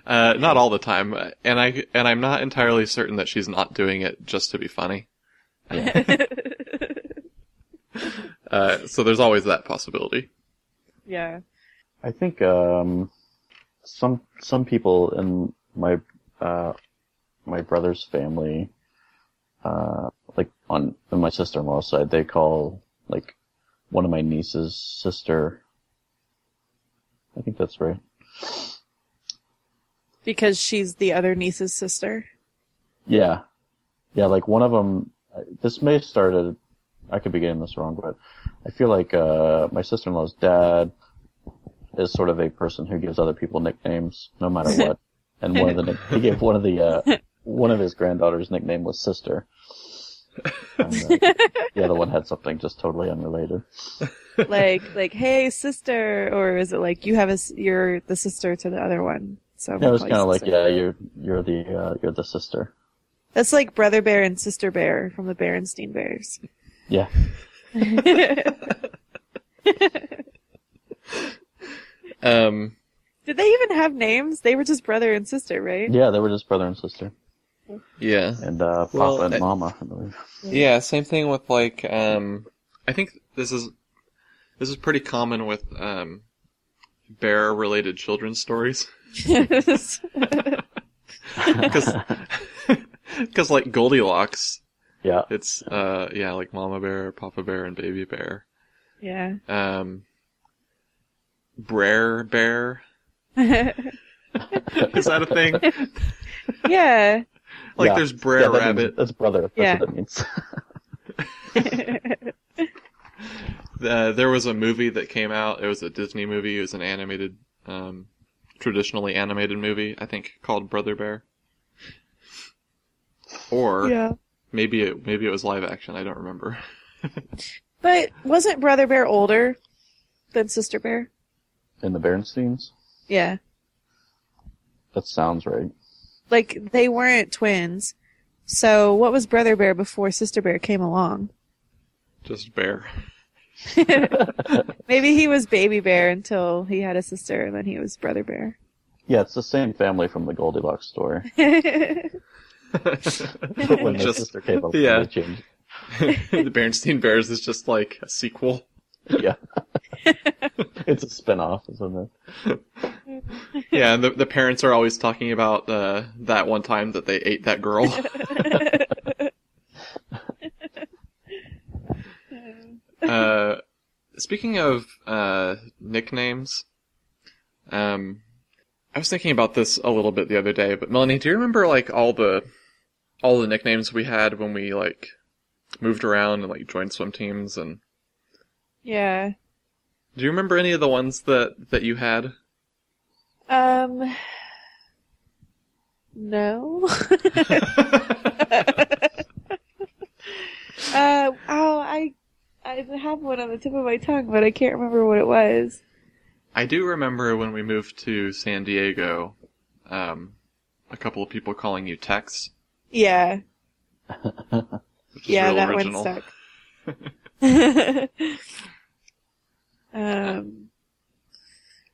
Uh, not all the time, and I and I'm not entirely certain that she's not doing it just to be funny. <laughs> Uh, so there's always that possibility. yeah. I think um, some some people in my uh, my brother's family, uh, like on, on my sister-in-law's side, they call like one of my nieces sister. I think that's right. Because she's the other niece's sister. Yeah, yeah. Like one of them. This may have started. I could be getting this wrong, but I feel like uh, my sister-in-law's dad is sort of a person who gives other people nicknames no matter what. <laughs> And one of the he gave one of the uh, one of his granddaughters' nickname was Sister. And, uh, <laughs> the other one had something just totally unrelated. <laughs> like, like, hey, sister, or is it like you have a you're the sister to the other one? So Yeah, it was kind of like, yeah, you're you're the uh, you're the sister. That's like Brother Bear and Sister Bear from the Berenstein Bears. Yeah, <laughs> Um, Did they even have names? They were just brother and sister, right? yeah, they were just brother and sister, yeah, and uh, Papa Well, and I- Mama. I believe. yeah. Same thing with like. Um, I think this is this is pretty common with um, bear-related children's stories because <laughs> because <laughs> like Goldilocks, Yeah, it's uh yeah like Mama Bear, Papa Bear, and Baby Bear. yeah. Um, Brer Bear <laughs> is that a thing? Like Yeah. there's Brer yeah, that means- Rabbit. that's brother. That's Yeah. what that means. <laughs> <laughs> Uh, there was a movie that came out. It was a Disney movie. It was an animated, um, traditionally animated movie. I think called Brother Bear. Or yeah. maybe it maybe it was live action. I don't remember. <laughs> But wasn't Brother Bear older than Sister Bear? In the Berensteins, Yeah. that sounds right. Like, they weren't twins. So, what was Brother Bear before Sister Bear came along? Just Bear. <laughs> Maybe he was Baby Bear until he had a sister, and then he was Brother Bear. Yeah, it's the same family from the Goldilocks story. But <laughs> <laughs> when the Just- sister came up, yeah. they changed. the Bernstein Bears is just like a sequel. Yeah. <laughs> it's a spin-off, isn't it? <laughs> Yeah, and the, the parents are always talking about uh, that one time that they ate that girl. <laughs> uh, speaking of uh, nicknames, um, I was thinking about this a little bit the other day. But Melanie, do you remember like all the all the nicknames we had when we like moved around and like joined swim teams? And yeah. Do you remember any of the ones that that you had? Um. No. <laughs> uh. Oh, I. I have one on the tip of my tongue, but I can't remember what it was. I do remember when we moved to San Diego, um, a couple of people calling you Tex. Yeah. Yeah, that original. one stuck. <laughs> <laughs> um.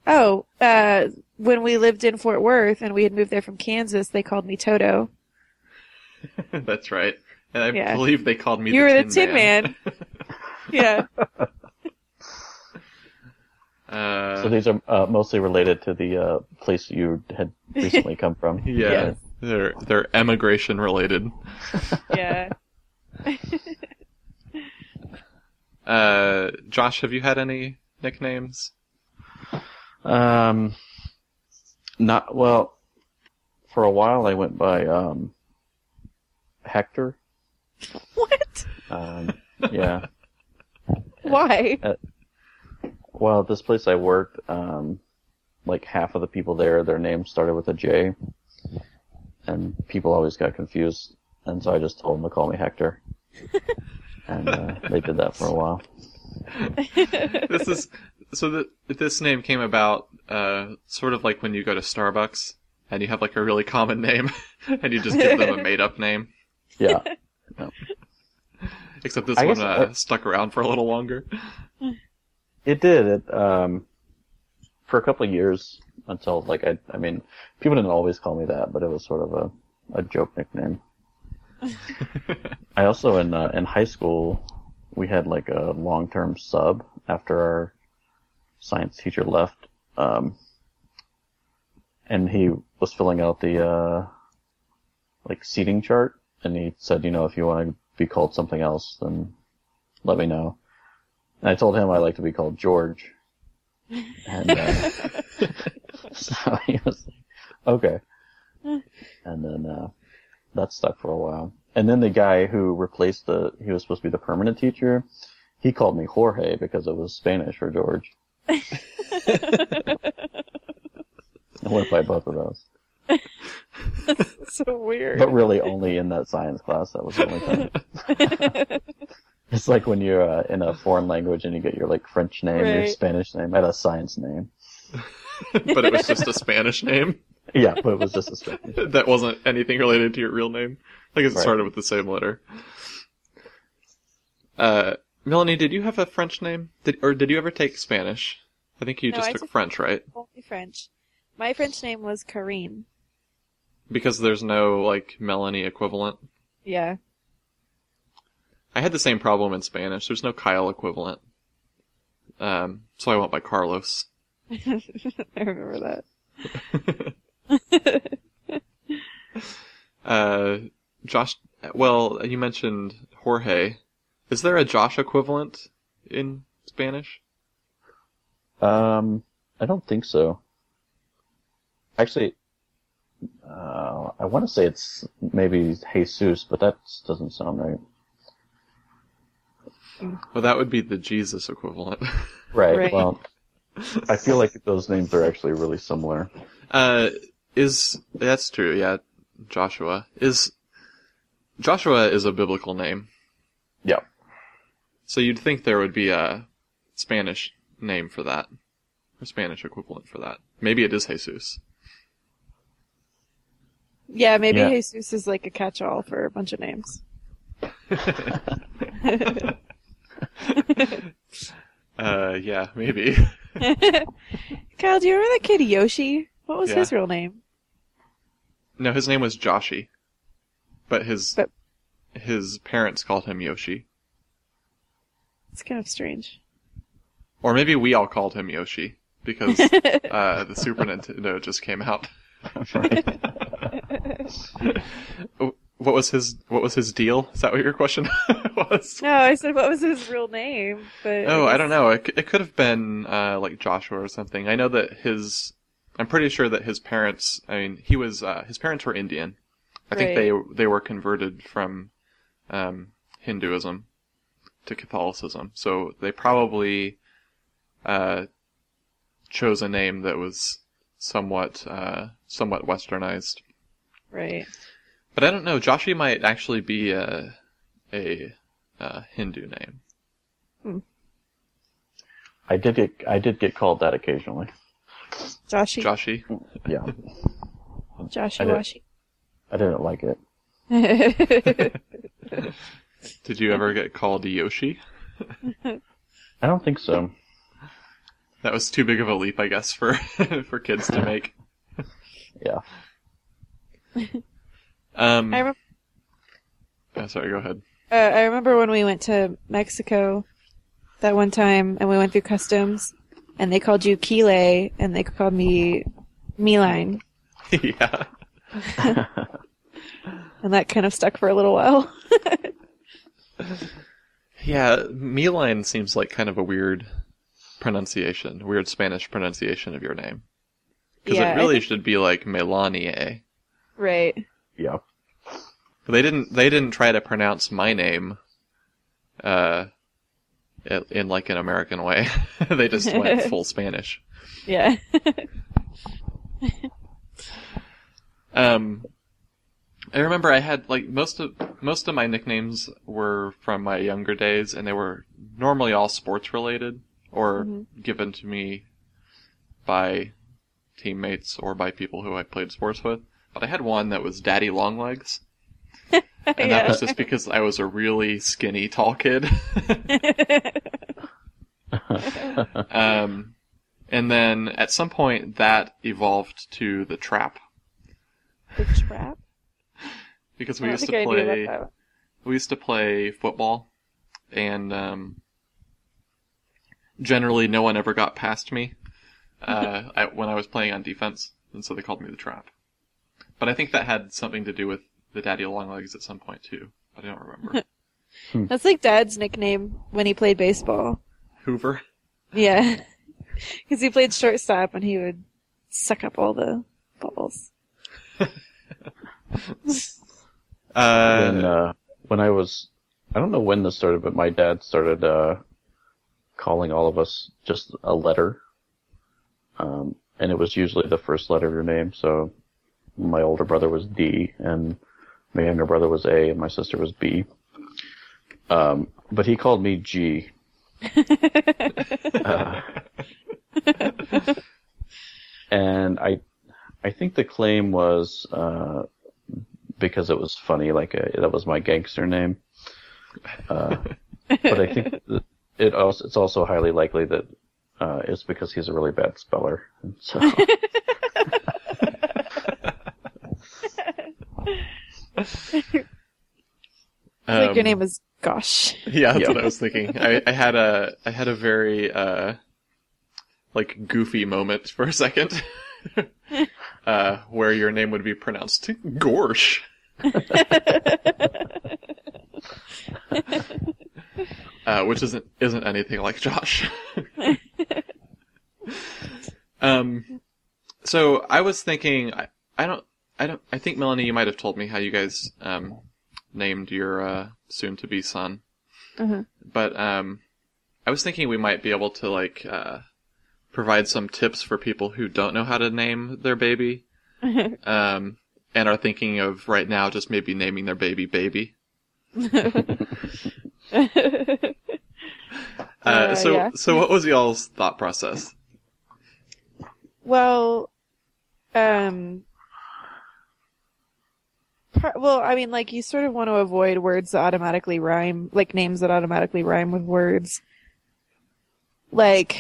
Oh, uh, when we lived in Fort Worth and we had moved there from Kansas, they called me Toto. <laughs> That's right. And I Yeah. believe they called me you the were Tin the Tin Man. yeah. <laughs> Uh, So these are uh, mostly related to the uh, place you had recently come from. <laughs> yeah. They're they're emigration related. Yeah. Uh, Josh, have you had any nicknames? Um, not well. For a while, I went by um, Hector. <laughs> what? Um, yeah. <laughs> Why? Well, at this place I worked, um, like half of the people there, their names started with a J, and people always got confused, and so I just told them to call me Hector, <laughs> and uh, they did that for a while. <laughs> This is so that this name came about uh, sort of like when you go to Starbucks and you have like a really common name <laughs> and you just give them a <laughs> made up name. Yeah, Except this I one guess, uh, uh, stuck around for a little longer. it did. It um, for a couple of years until like I, I mean, people didn't always call me that, but it was sort of a a joke nickname. I also in uh, in high school we had like a long term sub after our science teacher left, um, and he was filling out the uh, like seating chart, and he said, you know, if you want to be called something else, then let me know. And I told him I like to be called George, and uh, <laughs> <laughs> so he was like, okay, and then uh, that stuck for a while. And then the guy who replaced the, he was supposed to be the permanent teacher, he called me Jorge because it was Spanish for George. <laughs> I went by both of those. <laughs> so weird. But really only in that science class, that was the only time. <laughs> It's like when you're uh, in a foreign language and you get your like French name, your Spanish name, I had a science name. but it was just a Spanish name Yeah, but it was just a Spanish. that wasn't anything related to your real name. I guess it Right. started with the same letter. Uh, Melanie, did you have a French name? Did, or did you ever take Spanish? I think you No, just I took took- French, right? Only French. My French name was Kareem. Because there's no, like, Melanie equivalent. Yeah. I had the same problem in Spanish. There's no Kyle equivalent. Um, so I went by Carlos. <laughs> <laughs> I remember that. <laughs> Uh, Josh, well, you mentioned Jorge. Is there a Josh equivalent in Spanish? Um, I don't think so. Actually, uh, I want to say it's maybe Jesus, but that doesn't sound right. Well, that would be the Jesus equivalent. <laughs> Right. Right. Well, I feel like those names are actually really similar. Uh, is, that's true, yeah, Joshua. Is, Joshua is a biblical name. Yeah. So you'd think there would be a Spanish name for that. Or Spanish equivalent for that. Maybe it is Jesus. Yeah, maybe Yeah. Jesus is like a catch-all for a bunch of names. <laughs> Uh, yeah, maybe. <laughs> Kyle, do you remember that kid Yoshi? What was Yeah. his real name? No, his name was Joshi. But his, But- his parents called him Yoshi. It's kind of strange. Or maybe we all called him Yoshi. Because, <laughs> uh, the Super Nintendo just came out. <laughs> <laughs> What was his, what was his deal? Is that what your question was? No, I said what was his real name, but Oh, I don't know. It, it could have been uh, like Joshua or something. I know that his. I'm pretty sure that his parents. I mean, he was. Uh, his parents were Indian. I think they they were converted from um, Hinduism to Catholicism, so they probably uh, chose a name that was somewhat uh, somewhat westernized. Right. But I don't know. Joshi might actually be a a, uh Hindu name. Hmm. I did get I did get called that occasionally. Joshy. Joshi. Yeah, Joshy I did. Washy. I didn't like it. <laughs> Did you ever get called Yoshi? <laughs> I don't think so. That was too big of a leap, I guess, for <laughs> for kids to make. Yeah. Um, I remember. oh, sorry, go ahead. Uh, I remember when we went to Mexico that one time, and we went through customs, and they called you Kile, and they called me Meline. yeah. <laughs> and that kind of stuck for a little while. <laughs> Yeah, Meline seems like kind of a weird pronunciation, weird Spanish pronunciation of your name. Because Yeah, it really think- should be like Melanie. right. yeah. But they didn't. They didn't try to pronounce my name, uh, in, in like an American way. <laughs> they just went full Spanish. Yeah. Um, I remember I had like most of most of my nicknames were from my younger days, and they were normally all sports related or Mhm. given to me by teammates or by people who I played sports with. But I had one that was Daddy Longlegs, <laughs> and that was just because I was a really skinny, tall kid. <laughs> <laughs> um, and then at some point that evolved to the trap the trap. because we used to play. we used to play football, and um, generally no one ever got past me <laughs> uh, I, when I was playing on defense, and so they called me the trap. But I think that had something to do with the daddy longlegs at some point too. But I don't remember. <laughs> That's like Dad's nickname when he played baseball. Hoover. Yeah. <laughs> Because he played shortstop and he would suck up all the balls. <laughs> Uh, when uh, when I was, I don't know when this started, but my dad started uh, calling all of us just a letter, um, and it was usually the first letter of your name. So my older brother was D, and my younger brother was A, and my sister was B. Um, but he called me G. <laughs> Uh, <laughs> and I, I think the claim was uh, because it was funny, like uh that was my gangster name. Uh, but I think <laughs> it also it's also highly likely that uh, it's because he's a really bad speller. And so <laughs> like your um, name is Gosh. Yeah, that's Yeah. what I was thinking. I, I had a I had a very uh like goofy moment for a second. <laughs> uh where your name would be pronounced Gorsh. <laughs> uh which isn't isn't anything like Josh. <laughs> um so I was thinking I, I don't I don't I think Melanie you might have told me how you guys um named your uh soon to be son Uh-huh. but um, I was thinking we might be able to like uh, provide some tips for people who don't know how to name their baby, <laughs> um, and are thinking of right now just maybe naming their baby baby. <laughs> Uh, Uh, so yeah. so what was y'all's thought process? Well, um, well, I mean, like you sort of want to avoid words that automatically rhyme, like names that automatically rhyme with words. Like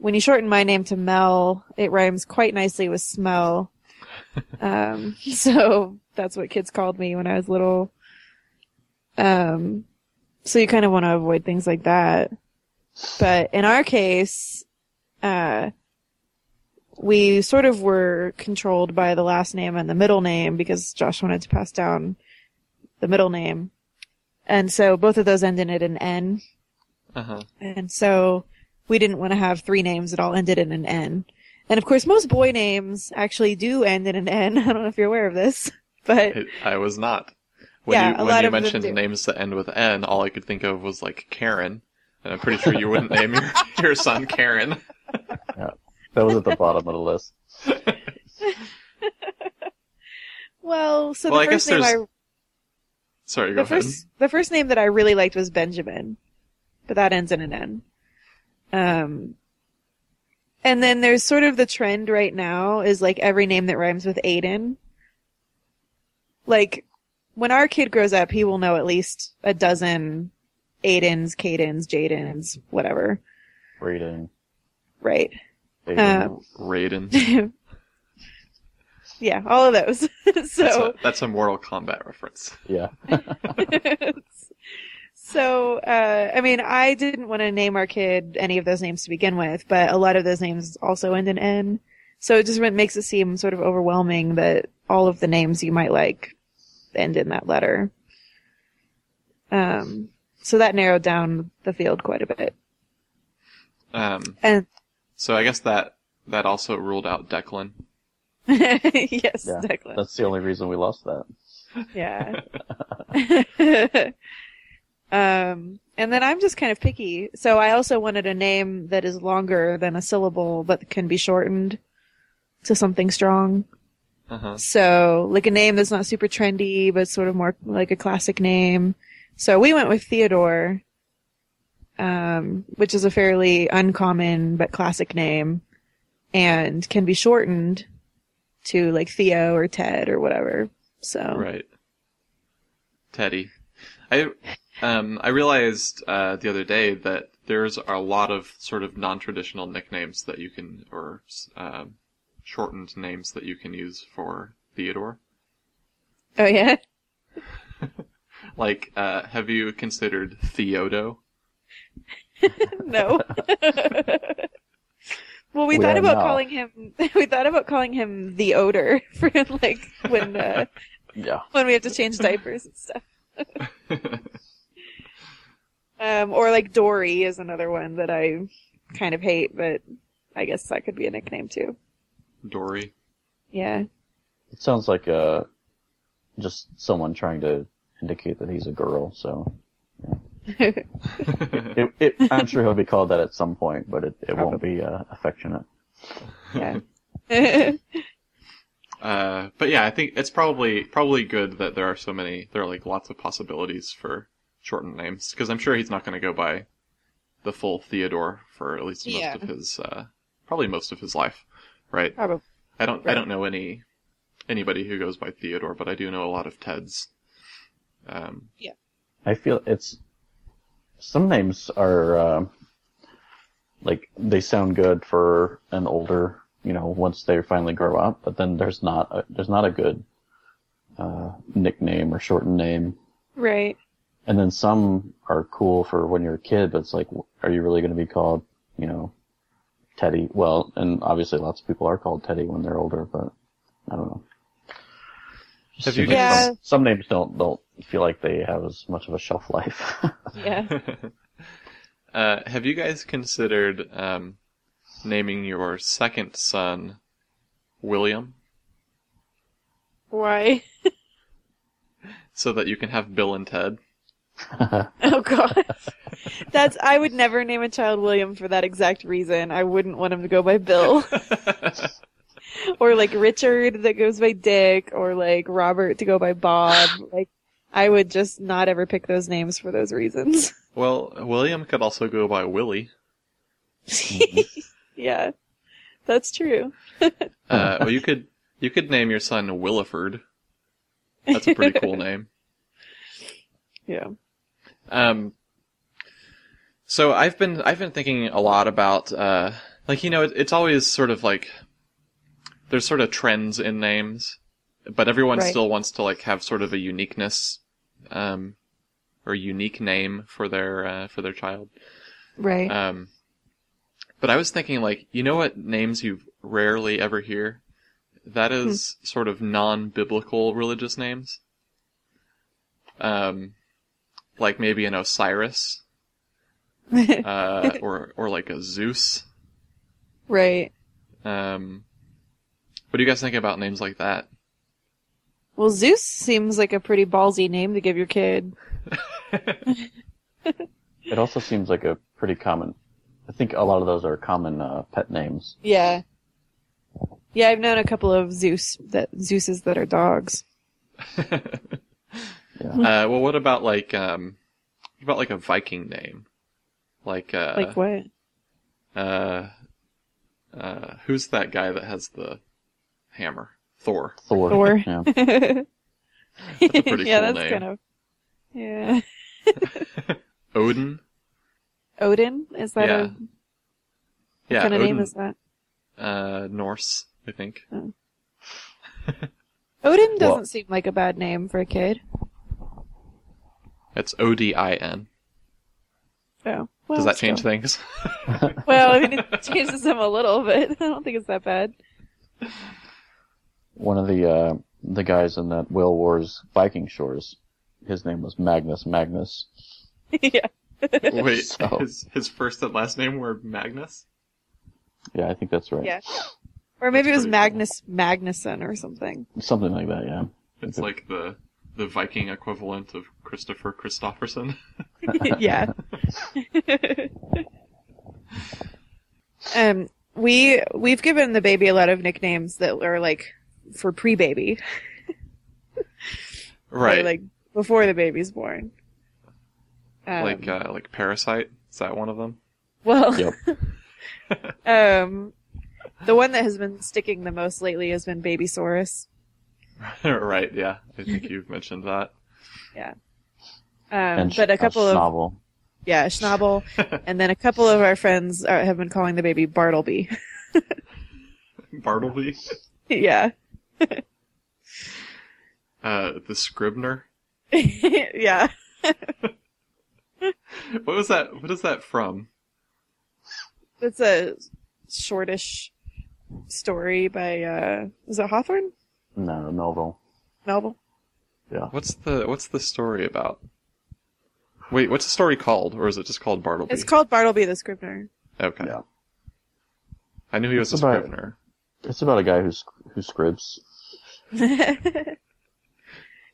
when you shorten my name to Mel, it rhymes quite nicely with smell. <laughs> um, <laughs> so that's what kids called me when I was little. Um, so you kind of want to avoid things like that. But in our case, uh, we sort of were controlled by the last name and the middle name because Josh wanted to pass down the middle name. And so both of those ended in an N. Uh huh. And so we didn't want to have three names that all ended in an N. And of course, most boy names actually do end in an N. <laughs> I don't know if you're aware of this, but I was not. When Yeah, you a when lot you of them mentioned do. names that end with N, all I could think of was like Karen, and I'm pretty sure you wouldn't name your <laughs> your son Karen. yeah, that was at the bottom of the list. <laughs> well, so Well, I the guess first name I Sorry, go the ahead. first the first name that I really liked was Benjamin, but that ends in an N. Um, and then there's sort of the trend right now is like every name that rhymes with Aiden. Like when our kid grows up, he will know at least a dozen Aidens, Cadens, Jadens, whatever. Rating. Right? Aiden. Uh, Raiden. <laughs> yeah, all of those. <laughs> That's, so. a, that's a Mortal Kombat reference. yeah. <laughs> so, uh, I mean, I didn't want to name our kid any of those names to begin with, but a lot of those names also end in N. So it just makes it seem sort of overwhelming that all of the names you might like end in that letter. Um, so that narrowed down the field quite a bit. Um, And so I guess that that also ruled out Declan. <laughs> yes, Yeah, Declan. That's the only reason we lost that. Yeah. <laughs> <laughs> um, and then I'm just kind of picky. So I also wanted a name that is longer than a syllable, but can be shortened to something strong. Uh-huh. So like a name that's not super trendy, but sort of more like a classic name. So we went with Theodore, um, which is a fairly uncommon but classic name and can be shortened to like Theo or Ted or whatever. So Right. Teddy. I um I realized uh, the other day that there's a lot of sort of non-traditional nicknames that you can or um, shortened names that you can use for Theodore. Oh yeah. <laughs> Like, uh, have you considered Theodo? <laughs> no. <laughs> well, we, We thought about now. calling him. We thought about calling him the odor for like when uh, Yeah. when we have to change diapers and stuff. Um, or like Dory is another one that I kind of hate, but I guess that could be a nickname too. Dory. Yeah. It sounds like uh, just someone trying to indicate that he's a girl. So <laughs> it, it, I'm sure he'll be called that at some point, but it, it won't be uh, affectionate. yeah. <laughs> Uh, but yeah, I think it's probably probably good that there are so many. There are like lots of possibilities for shortened names because I'm sure he's not going to go by the full Theodore for at least most Yeah. of his uh, probably most of his life, right? Probably. I don't I don't know any anybody who goes by Theodore, but I do know a lot of Teds. Um, yeah, I feel it's some names are uh, like they sound good for an older, you know, once they finally grow up, but then there's not a, there's not a good uh, nickname or shortened name, Right. And then some are cool for when you're a kid, but it's like, are you really going to be called, you know, Teddy? Well, and obviously lots of people are called Teddy when they're older, but I don't know. Have you seems like guys- some, some names don't don't feel like they have as much of a shelf life. <laughs> Yeah. <laughs> uh, have you guys considered um, naming your second son William Why? <laughs> so that you can have Bill and Ted? <laughs> Oh god. <laughs> That's I would never name a child William for that exact reason. I wouldn't want him to go by Bill. <laughs> or like Richard that goes by Dick or like Robert to go by Bob. <sighs> Like I would just not ever pick those names for those reasons. well, William could also go by Willie. yeah. That's true. Uh, well, you could you could name your son Williford. That's a pretty cool name. Yeah. Um, so I've been I've been thinking a lot about uh, like you know it, it's always sort of like there's sort of trends in names, but everyone Right. still wants to like have sort of a uniqueness, um, or unique name for their uh, for their child. Right. Um, but I was thinking like you know what names you rarely ever hear. That is sort of non-biblical religious names. Um, like maybe an Osiris, <laughs> uh, or or like a Zeus. right. Um, what do you guys think about names like that? Well, Zeus seems like a pretty ballsy name to give your kid. <laughs> It also seems like a pretty common. I think a lot of those are common uh, pet names. Yeah. Yeah, I've known a couple of Zeus that Zeuses that are dogs. <laughs> Yeah. Uh, well, what about like um, what about like a Viking name? Like uh, Like what? uh, uh, who's that guy that has the hammer? Thor. Thor. Thor. Yeah. <laughs> That's a pretty yeah, cool that's name. kind of. Yeah. <laughs> Odin. Odin? Is that Yeah. a what Yeah, kind of Odin. name is that? Uh, Norse, I think. Odin doesn't Well- seem like a bad name for a kid. It's O D I N. Oh. Well, Does that change still. things? <laughs> Well, I mean, it <laughs> changes them a little, but I don't think it's that bad. One of the uh, the guys in that Whale Wars Viking Shores, his name was Magnus Magnus. <laughs> yeah. Wait, So- his his first and last name were Magnus. Yeah, I think that's right. Yeah. Or maybe it was pretty cool. Magnus Magnuson or something. Something like that. Yeah. It's like the the Viking equivalent of Christopher Christopherson. <laughs> <laughs> yeah. um, we we've given the baby a lot of nicknames that are like for pre-baby, <laughs> right. Or, like before the baby's born. Um, like uh, like Parasite. Is that one of them? well, Yep. um, the one that has been sticking the most lately has been Babysaurus. <laughs> right. Yeah. I think <laughs> you've mentioned that. Yeah. Um, and but a couple of Schnabel. yeah, Schnabel, <laughs> and then a couple of our friends are, have been calling the baby Bartleby. Bartleby. yeah, Uh, the Scribner. yeah. What was that? What is that from? It's a shortish story by uh is it Hawthorne? No, Melville. Novel? Yeah. What's the What's the story about? Wait, what's the story called, or is it just called Bartleby? It's called Bartleby the Scrivener. Okay. Yeah. I knew he was It's a about- Scrivener. It's about a guy who's who scribs. <laughs>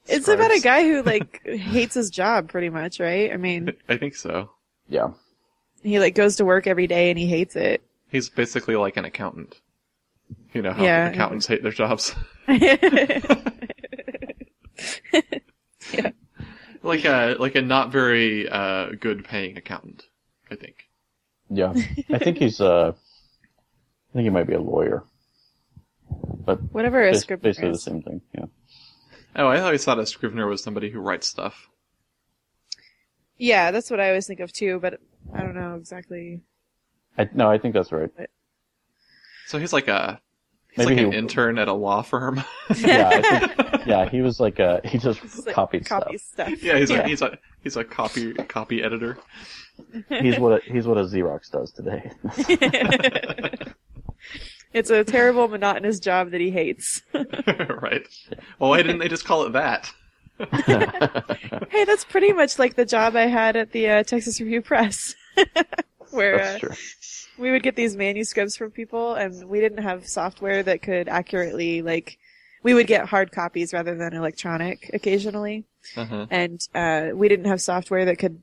it's about a guy who like hates his job pretty much, right? I mean, <laughs> I think so. Yeah. he like goes to work every day and he hates it. He's basically like an accountant. You know how Yeah. accountants hate their jobs. yeah. <laughs> <laughs> like a like a not very uh, good paying accountant. I think. Yeah. I think he's uh I think he might be a lawyer. But Whatever a bas- Scrivener basically the same thing. Yeah. Oh, I always thought a Scrivener was somebody who writes stuff. Yeah, that's what I always think of too, but I don't know exactly. I, no, I think that's right. So he's like a he's Maybe like an he- intern at a law firm. <laughs> Yeah, I think, yeah, he was like uh he just It's like copied copy stuff. stuff. yeah, he's yeah. a he's a he's a copy copy editor. He's what a, he's what a Xerox does today. <laughs> it's a terrible, monotonous job that he hates. <laughs> right. Well, why didn't they just call it that? hey, that's pretty much like the job I had at the uh, Texas Review Press, where That's uh, true. we would get these manuscripts from people, and we didn't have software that could accurately like. We would get hard copies rather than electronic occasionally, Uh-huh. and uh, we didn't have software that could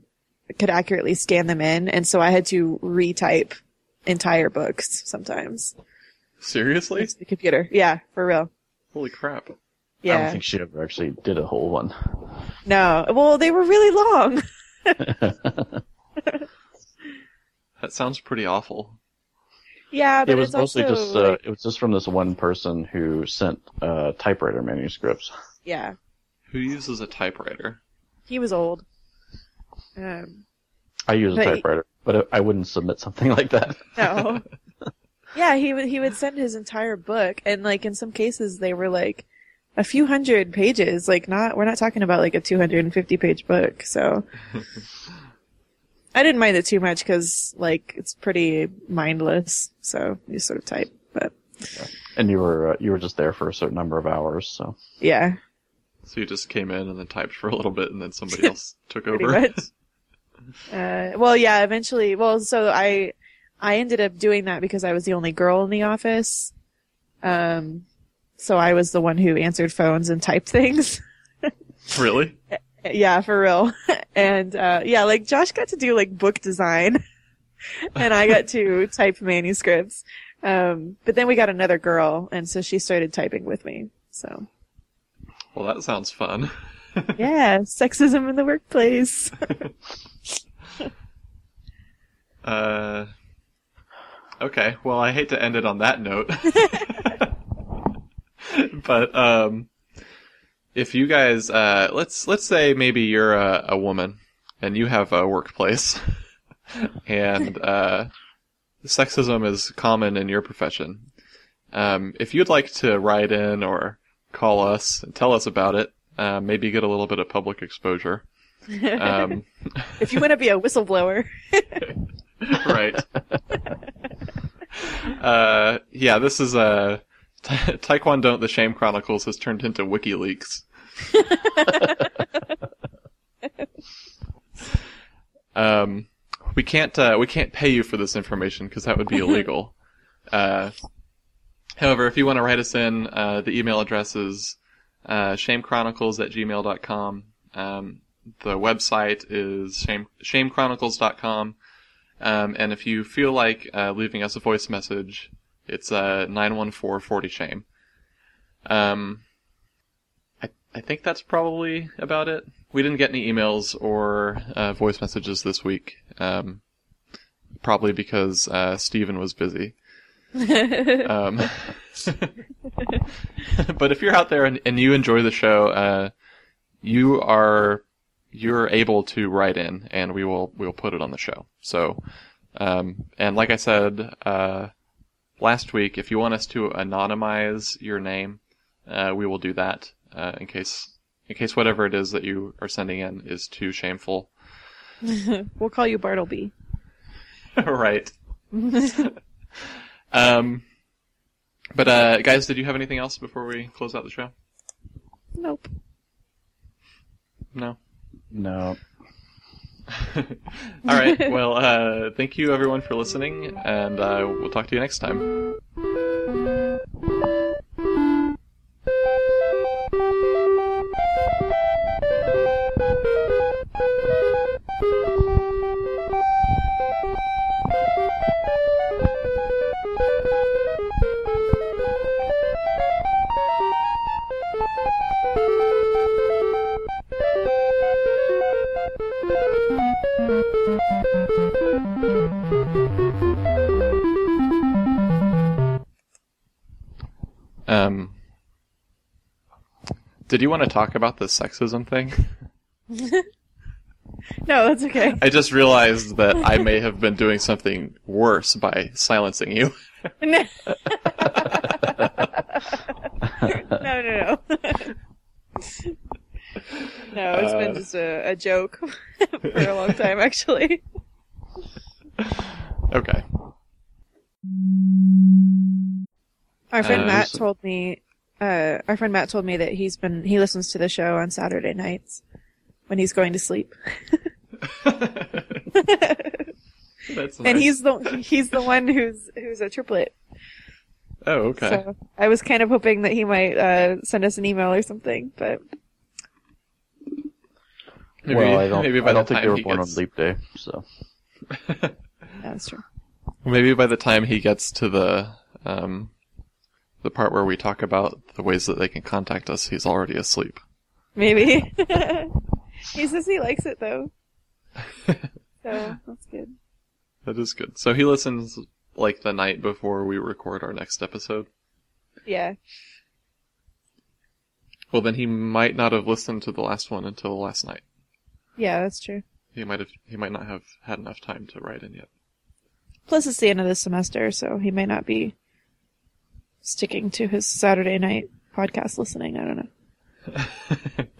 could accurately scan them in, and so I had to retype entire books sometimes. Seriously? Into the computer, yeah, for real. Holy crap! Yeah. I don't think she ever actually did a whole one. no, well, they were really long. <laughs> <laughs> That sounds pretty awful. Yeah, but it was it's mostly also, just uh, like- it was just from this one person who sent uh, typewriter manuscripts. yeah. Who uses a typewriter? He was old. Um, I use a But- typewriter, but I wouldn't submit something <laughs> like that. no. <laughs> yeah, he would he would send his entire book, and like in some cases they were like a few hundred pages. Like not we're not talking about like a two hundred and fifty page book. So <laughs> I didn't mind it too much because like it's pretty mindless. So you sort of type, but And you were uh, you were just there for a certain number of hours, so yeah, So you just came in and then typed for a little bit, and then somebody <laughs> else took over. much. <laughs> Uh, well, yeah, eventually. Well, so I, I ended up doing that because I was the only girl in the office. Um, so I was the one who answered phones and typed things. <laughs> really? Yeah, for real. <laughs> and, uh, yeah, like Josh got to do like book design <laughs> and I got to <laughs> type manuscripts. Um, but then we got another girl and so she started typing with me. So Well, that sounds fun. yeah, sexism in the workplace. Uh, okay. Well, I hate to end it on that note, but um, if you guys, uh, let's let's say maybe you're a, a woman and you have a workplace, <laughs> and uh, sexism is common in your profession. Um, if you'd like to write in or call us and tell us about it, uh, maybe get a little bit of public exposure. Um, <laughs> if you want to be a whistleblower. <laughs> right. uh, yeah, this is uh, Taekwondo the Shame Chronicles has turned into WikiLeaks. <laughs> um, we can't uh, we can't pay you for this information because that would be illegal. <laughs> uh, however, if you want to write us in, uh, the email address is uh, shamechronicles at gmail.com. Um, the website is shame, shamechronicles.com. Um, and if you feel like uh, leaving us a voice message, it's uh, 914-40-SHAME. Um, I, I think that's probably about it. We didn't get any emails or uh, voice messages this week, um, probably because uh, Steven was busy. <laughs> um, <laughs> but if you're out there and, and you enjoy the show, uh, you are you're able to write in, and we will we will put it on the show. So, um, and like I said uh, last week, if you want us to anonymize your name, uh, we will do that uh, in case in case whatever it is that you are sending in is too shameful. <laughs> we'll call you Bartleby. <laughs> right. <laughs> um, but uh, guys, did you have anything else before we close out the show? Nope. No. No. <laughs> All right. Well, uh, thank you everyone for listening, and uh, we'll talk to you next time. Um, did you want to talk about the sexism thing? <laughs> No, that's okay. I just realized that I may have been doing something worse by silencing you. <laughs> no, no, no. no, it's been Uh. just a, a joke <laughs> for a long time, actually. Okay. Our friend Uh, Matt so- told me, uh, our friend Matt told me that he's been, he listens to the show on Saturday nights when he's going to sleep. <laughs> That's And he's the, he's the one who's, who's a triplet. Oh, okay. So I was kind of hoping that he might, uh, send us an email or something, but Maybe, well, I don't. maybe by I don't the think time they were he born gets, on leap day, so that's true. maybe by the time he gets to the um, the part where we talk about the ways that they can contact us, he's already asleep. Maybe. <laughs> <laughs> he says he likes it though. So that's good. That is good. So he listens like the night before we record our next episode. Yeah. Well, then he might not have listened to the last one until last night. Yeah, that's true. He might have. He might not have had enough time to write in yet. Plus it's the end of the semester, so he may not be sticking to his Saturday night podcast listening. I don't know.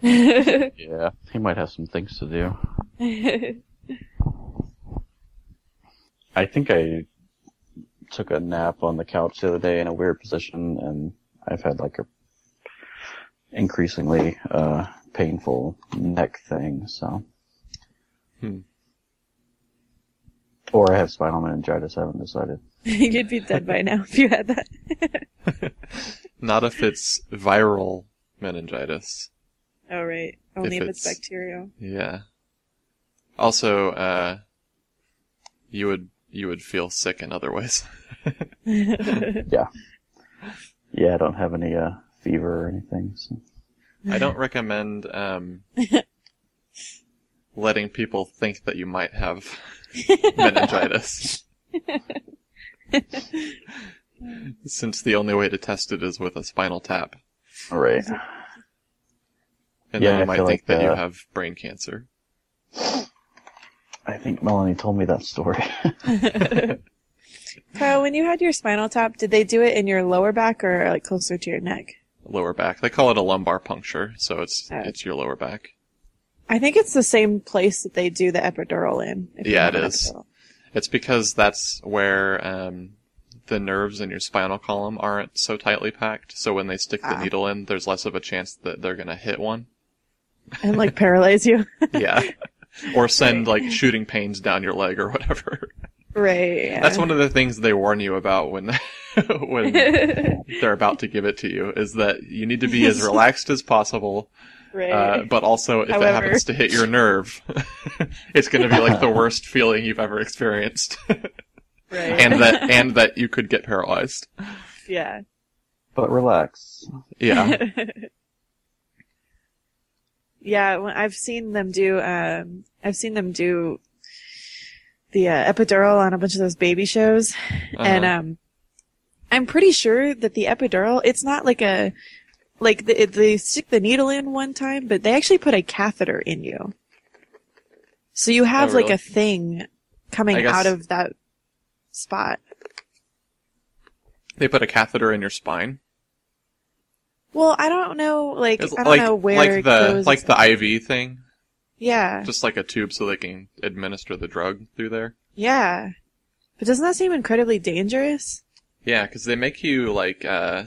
<laughs> <laughs> yeah, he might have some things to do. I think I took a nap on the couch the other day in a weird position, and I've had like a increasingly uh, painful neck thing. So, Hmm. or I have spinal meningitis. I haven't decided. You'd be dead by now if you had that. <laughs> Not if it's viral meningitis. oh right. Only If if, it's, it's- bacterial. Yeah. Also, uh, you would you would feel sick in other ways. <laughs> Yeah, yeah. I don't have any uh, fever or anything. So. I don't recommend um, <laughs> letting people think that you might have meningitis. <laughs> Since the only way to test it is with a spinal tap. All right. And Yeah, then you I might think like, that you have brain cancer. I think Melanie told me that story. <laughs> <laughs> Kyle, when you had your spinal tap, did they do it in your lower back or like closer to your neck? Lower back. They call it a lumbar puncture, so it's Oh. it's your lower back. I think it's the same place that they do the epidural in. if Yeah, have it an is. epidural. It's because that's where um, the nerves in your spinal column aren't so tightly packed. So when they stick the Ah. needle in, there's less of a chance that they're gonna hit one. and like paralyze you. <laughs> Yeah. or send like shooting pains down your leg or whatever. right. Yeah. That's one of the things they warn you about when <laughs> when <laughs> they're about to give it to you is that you need to be as relaxed as possible. Right. Uh, but also, if However- it happens to hit your nerve, <laughs> it's going to be like the worst feeling you've ever experienced, right. and that <laughs> and that you could get paralyzed. yeah. But relax. Yeah, <laughs> yeah. When I've seen them do. Um, I've seen them do the uh, epidural on a bunch of those baby shows, and Uh-huh. um, I'm pretty sure that the epidural. It's not like a like the, they stick the needle in one time, but they actually put a catheter in you. So you have Oh, like really? a thing coming guess- out of that spot. they put a catheter in your spine. Well, I don't know, like It's I don't like know where like it the goes. like the IV thing, yeah, just like a tube so they can administer the drug through there. yeah. But doesn't that seem incredibly dangerous? Yeah, because they make you like uh,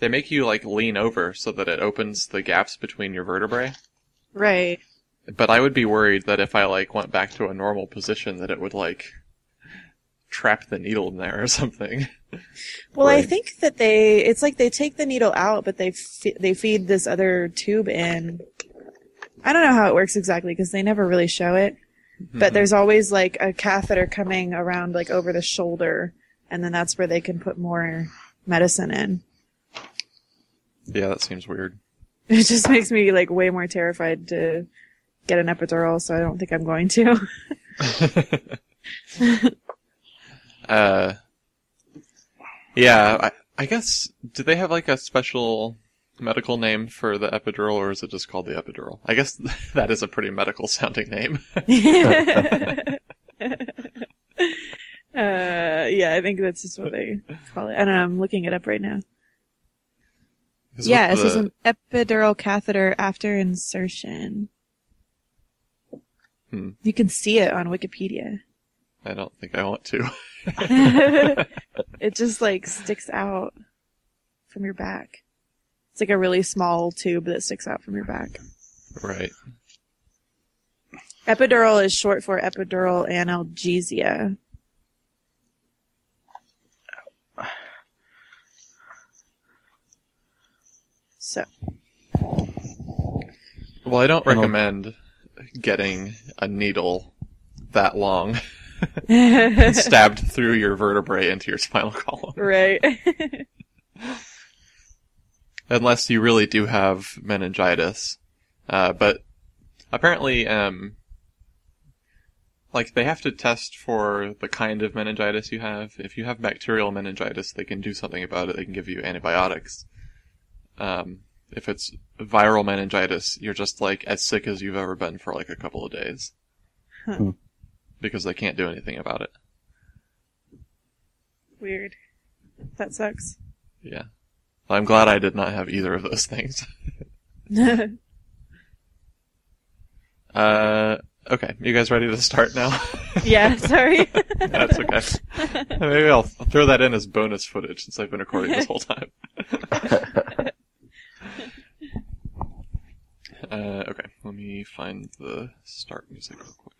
they make you like lean over so that it opens the gaps between your vertebrae. Right. But I would be worried that if I like went back to a normal position, that it would like trap the needle in there or something. Well, I think that they it's like they take the needle out, but they f- they feed this other tube in. I don't know how it works exactly because they never really show it. But mm-hmm. there's always like a catheter coming around like over the shoulder, and then that's where they can put more medicine in. Yeah, that seems weird. <laughs> It just makes me like way more terrified to get an epidural, so I don't think I'm going to. <laughs> Uh, yeah, I, I guess do they have like a special medical name for the epidural, or is it just called the epidural? I guess <laughs> that is a pretty medical sounding name. Uh, yeah, I think that's just what they call it. And I'm looking it up right now. Yeah, it with says an epidural catheter after insertion. Hmm. You can see it on Wikipedia. I don't think I want to. <laughs> it just like sticks out from your back. It's like a really small tube that sticks out from your back. right. Epidural is short for epidural analgesia. So, Well, I don't recommend getting a needle that long <laughs> stabbed through your vertebrae into your spinal column. Right. <laughs> Unless you really do have meningitis. Uh, but apparently, um, like they have to test for the kind of meningitis you have. If you have bacterial meningitis, they can do something about it. They can give you antibiotics. Um, if it's viral meningitis, you're just like as sick as you've ever been for like a couple of days. Huh. Hmm. Because they can't do anything about it. Weird. That sucks. Yeah. I'm glad I did not have either of those things. <laughs> <laughs> Uh, okay. You guys ready to start now? <laughs> yeah, sorry. That's okay. Maybe I'll throw that in as bonus footage since I've been recording this whole time. Uh, okay, let me find the start music real quick.